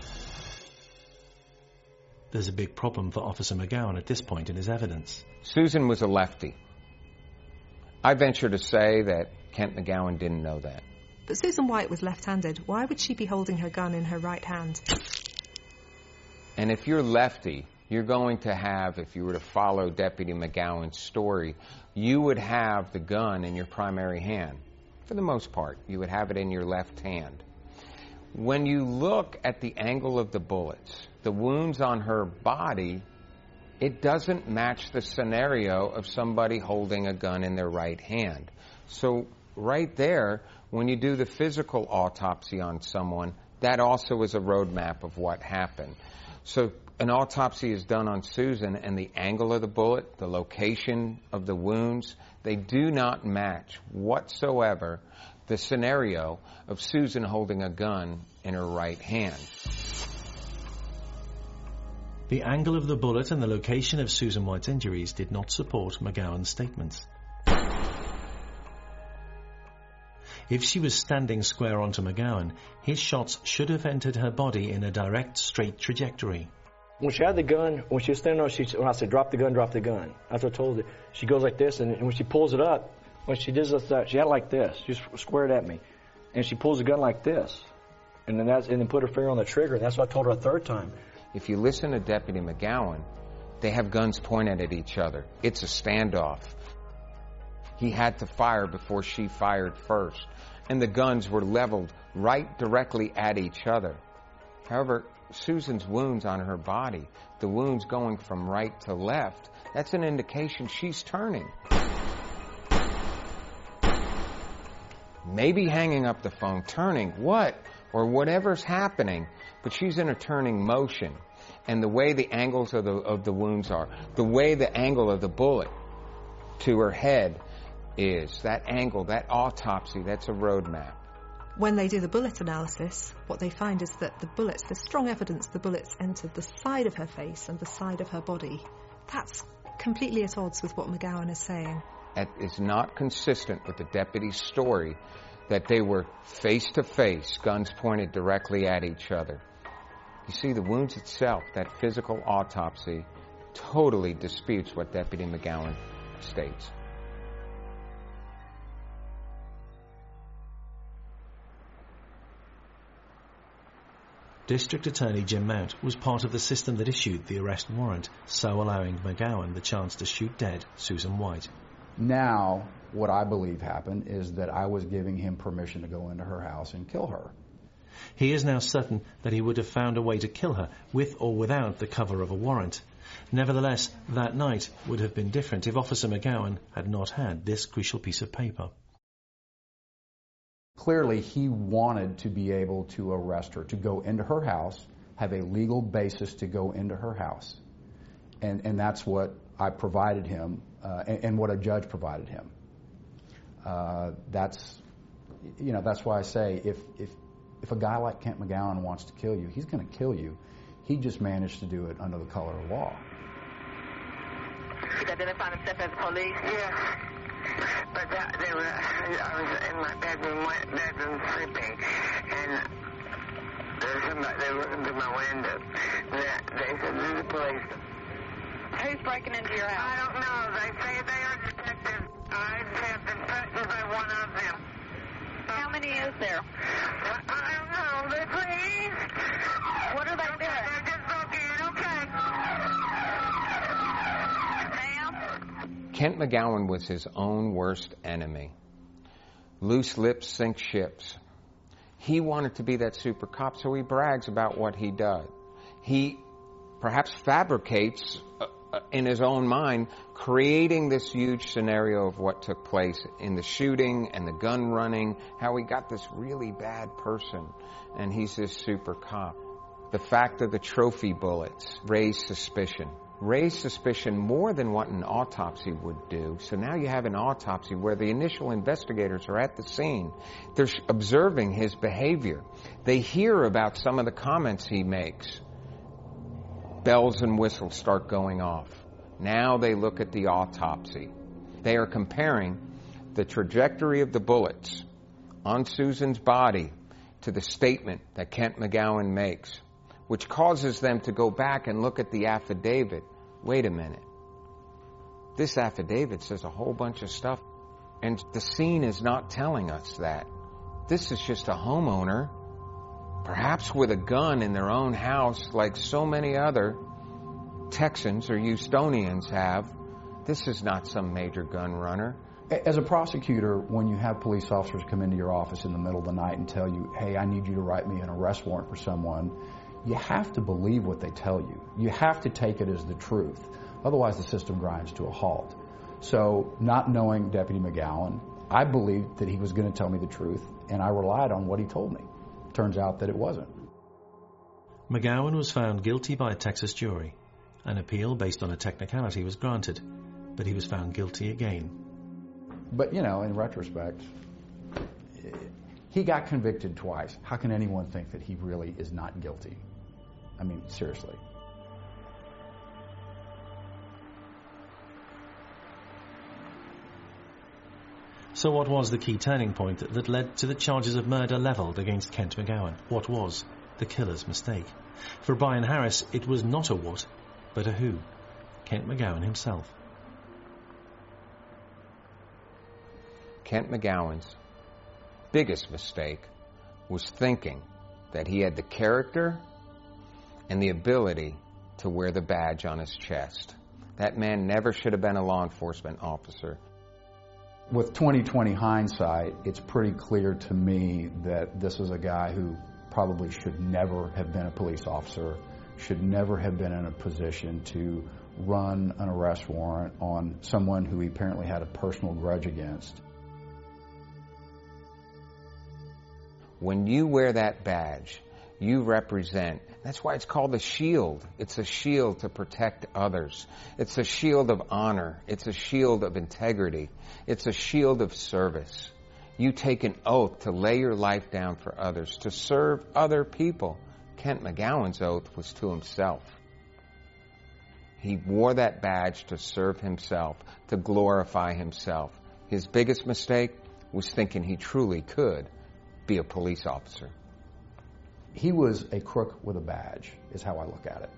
There's a big problem for Officer McGowen at this point in his evidence. Susan was a lefty. I venture to say that Kent McGowen didn't know that. But Susan White was left handed. Why would she be holding her gun in her right hand? And if you're lefty, you're going to have, if you were to follow Deputy McGowen's story, you would have the gun in your primary hand. For the most part, you would have it in your left hand. When you look at the angle of the bullets, the wounds on her body, it doesn't match the scenario of somebody holding a gun in their right hand. So, right there, when you do the physical autopsy on someone, that also is a roadmap of what happened. So, an autopsy is done on Susan, and the angle of the bullet, the location of the wounds, they do not match whatsoever the scenario of Susan holding a gun in her right hand. The angle of the bullet and the location of Susan White's injuries did not support McGowen's statements. If she was standing square onto McGowen, his shots should have entered her body in a direct, straight trajectory. When she had the gun, when she was standing on, she when I said drop the gun, drop the gun. That's what I told her. She goes like this, and, and when she pulls it up, when she does this, uh, she had like this, just squared at me, and she pulls the gun like this, and then that's and then put her finger on the trigger. And That's what I told her a third time. If you listen to Deputy McGowen, they have guns pointed at each other. It's a standoff. He had to fire before she fired first, and the guns were leveled right directly at each other. However, Susan's wounds on her body, the wounds going from right to left, that's an indication she's turning. Maybe hanging up the phone, turning, what? Or whatever's happening, but she's in a turning motion. And the way the angles of the, of the wounds are, the way the angle of the bullet to her head is, that angle, that autopsy, that's a roadmap. When they do the bullet analysis, what they find is that the bullets, there's strong evidence the bullets entered the side of her face and the side of her body. That's completely at odds with what McGowen is saying. Is not consistent with the deputy's story that they were face to face, guns pointed directly at each other. You see, the wounds itself, that physical autopsy, totally disputes what Deputy McGowen states. District Attorney Jim Mount was part of the system that issued the arrest warrant, so allowing McGowen the chance to shoot dead Susan White. Now, what I believe happened is that I was giving him permission to go into her house and kill her. He is now certain that he would have found a way to kill her, with or without the cover of a warrant. Nevertheless, that night would have been different if Officer McGowen had not had this crucial piece of paper. Clearly, he wanted to be able to arrest her, to go into her house, have a legal basis to go into her house. And, and that's what I provided him and, and, what a judge provided him. Uh, that's, you know, that's why I say if, if, if a guy like Kent McGowen wants to kill you, he's going to kill you. He just managed to do it under the color of law. Did identify himself as police? Yeah. But that, they were, I was in my bedroom, bedroom sleeping, and there was somebody, they were looking through my window. They, they said, there's the police. Who's breaking into your house? I don't know. They say they are detectives. I have been threatened by one of them. How many is there? I don't know. They please. What are they okay, doing? They're just looking. Okay. Ma'am? Kent McGowen was his own worst enemy. Loose lips sink ships. He wanted to be that super cop, so he brags about what he does. He perhaps fabricates Uh, in his own mind, creating this huge scenario of what took place in the shooting and the gun running, how he got this really bad person, and he's this super cop. The fact of the trophy bullets raised suspicion. Raised suspicion more than what an autopsy would do. So now you have an autopsy where the initial investigators are at the scene. They're observing his behavior. They hear about some of the comments he makes bells and whistles start going off. Now they look at the autopsy. They are comparing the trajectory of the bullets on Susan's body to the statement that Kent McGowen makes, which causes them to go back and look at the affidavit. Wait a minute. This affidavit says a whole bunch of stuff, and the scene is not telling us that. This is just a homeowner perhaps with a gun in their own house like so many other Texans or Houstonians have. This is not some major gun runner. As a prosecutor, when you have police officers come into your office in the middle of the night and tell you, hey, I need you to write me an arrest warrant for someone, you have to believe what they tell you. You have to take it as the truth. Otherwise, the system grinds to a halt. So, not knowing Deputy McGowen, I believed that he was going to tell me the truth, and I relied on what he told me. Turns out that it wasn't. McGowen was found guilty by a Texas jury. An appeal based on a technicality was granted, but he was found guilty again. But, you know, in retrospect, he got convicted twice. How can anyone think that he really is not guilty? I mean, seriously. So what was the key turning point that led to the charges of murder levelled against Kent McGowen? What was the killer's mistake? For Brian Harris, it was not a what, but a who. Kent McGowen himself. Kent McGowen's biggest mistake was thinking that he had the character and the ability to wear the badge on his chest. That man never should have been a law enforcement officer. With 2020 hindsight, it's pretty clear to me that this is a guy who probably should never have been a police officer, should never have been in a position to run an arrest warrant on someone who he apparently had a personal grudge against. When you wear that badge, you represent. That's why it's called a shield. It's a shield to protect others. It's a shield of honor. It's a shield of integrity. It's a shield of service. You take an oath to lay your life down for others, to serve other people. Kent McGowen's oath was to himself. He wore that badge to serve himself, to glorify himself. His biggest mistake was thinking he truly could be a police officer. He was a crook with a badge, is how I look at it.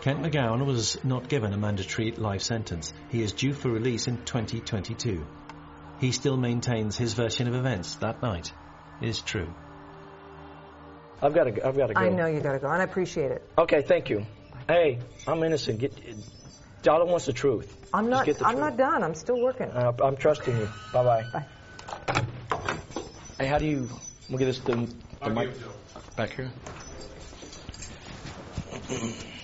Kent McGowen was not given a mandatory life sentence. He is due for release in 2022. He still maintains his version of events that night is true. I've got to. I've got to go. I know you got to go, and I appreciate it. Okay, thank you. Hey, I'm innocent. Get, Donna wants the truth. I'm not. get the I'm truth. not done. I'm still working. Uh, I'm trusting you. Bye bye. Bye. Hey, how do you? We'll get this the, the mic give it to him. back here. (clears throat)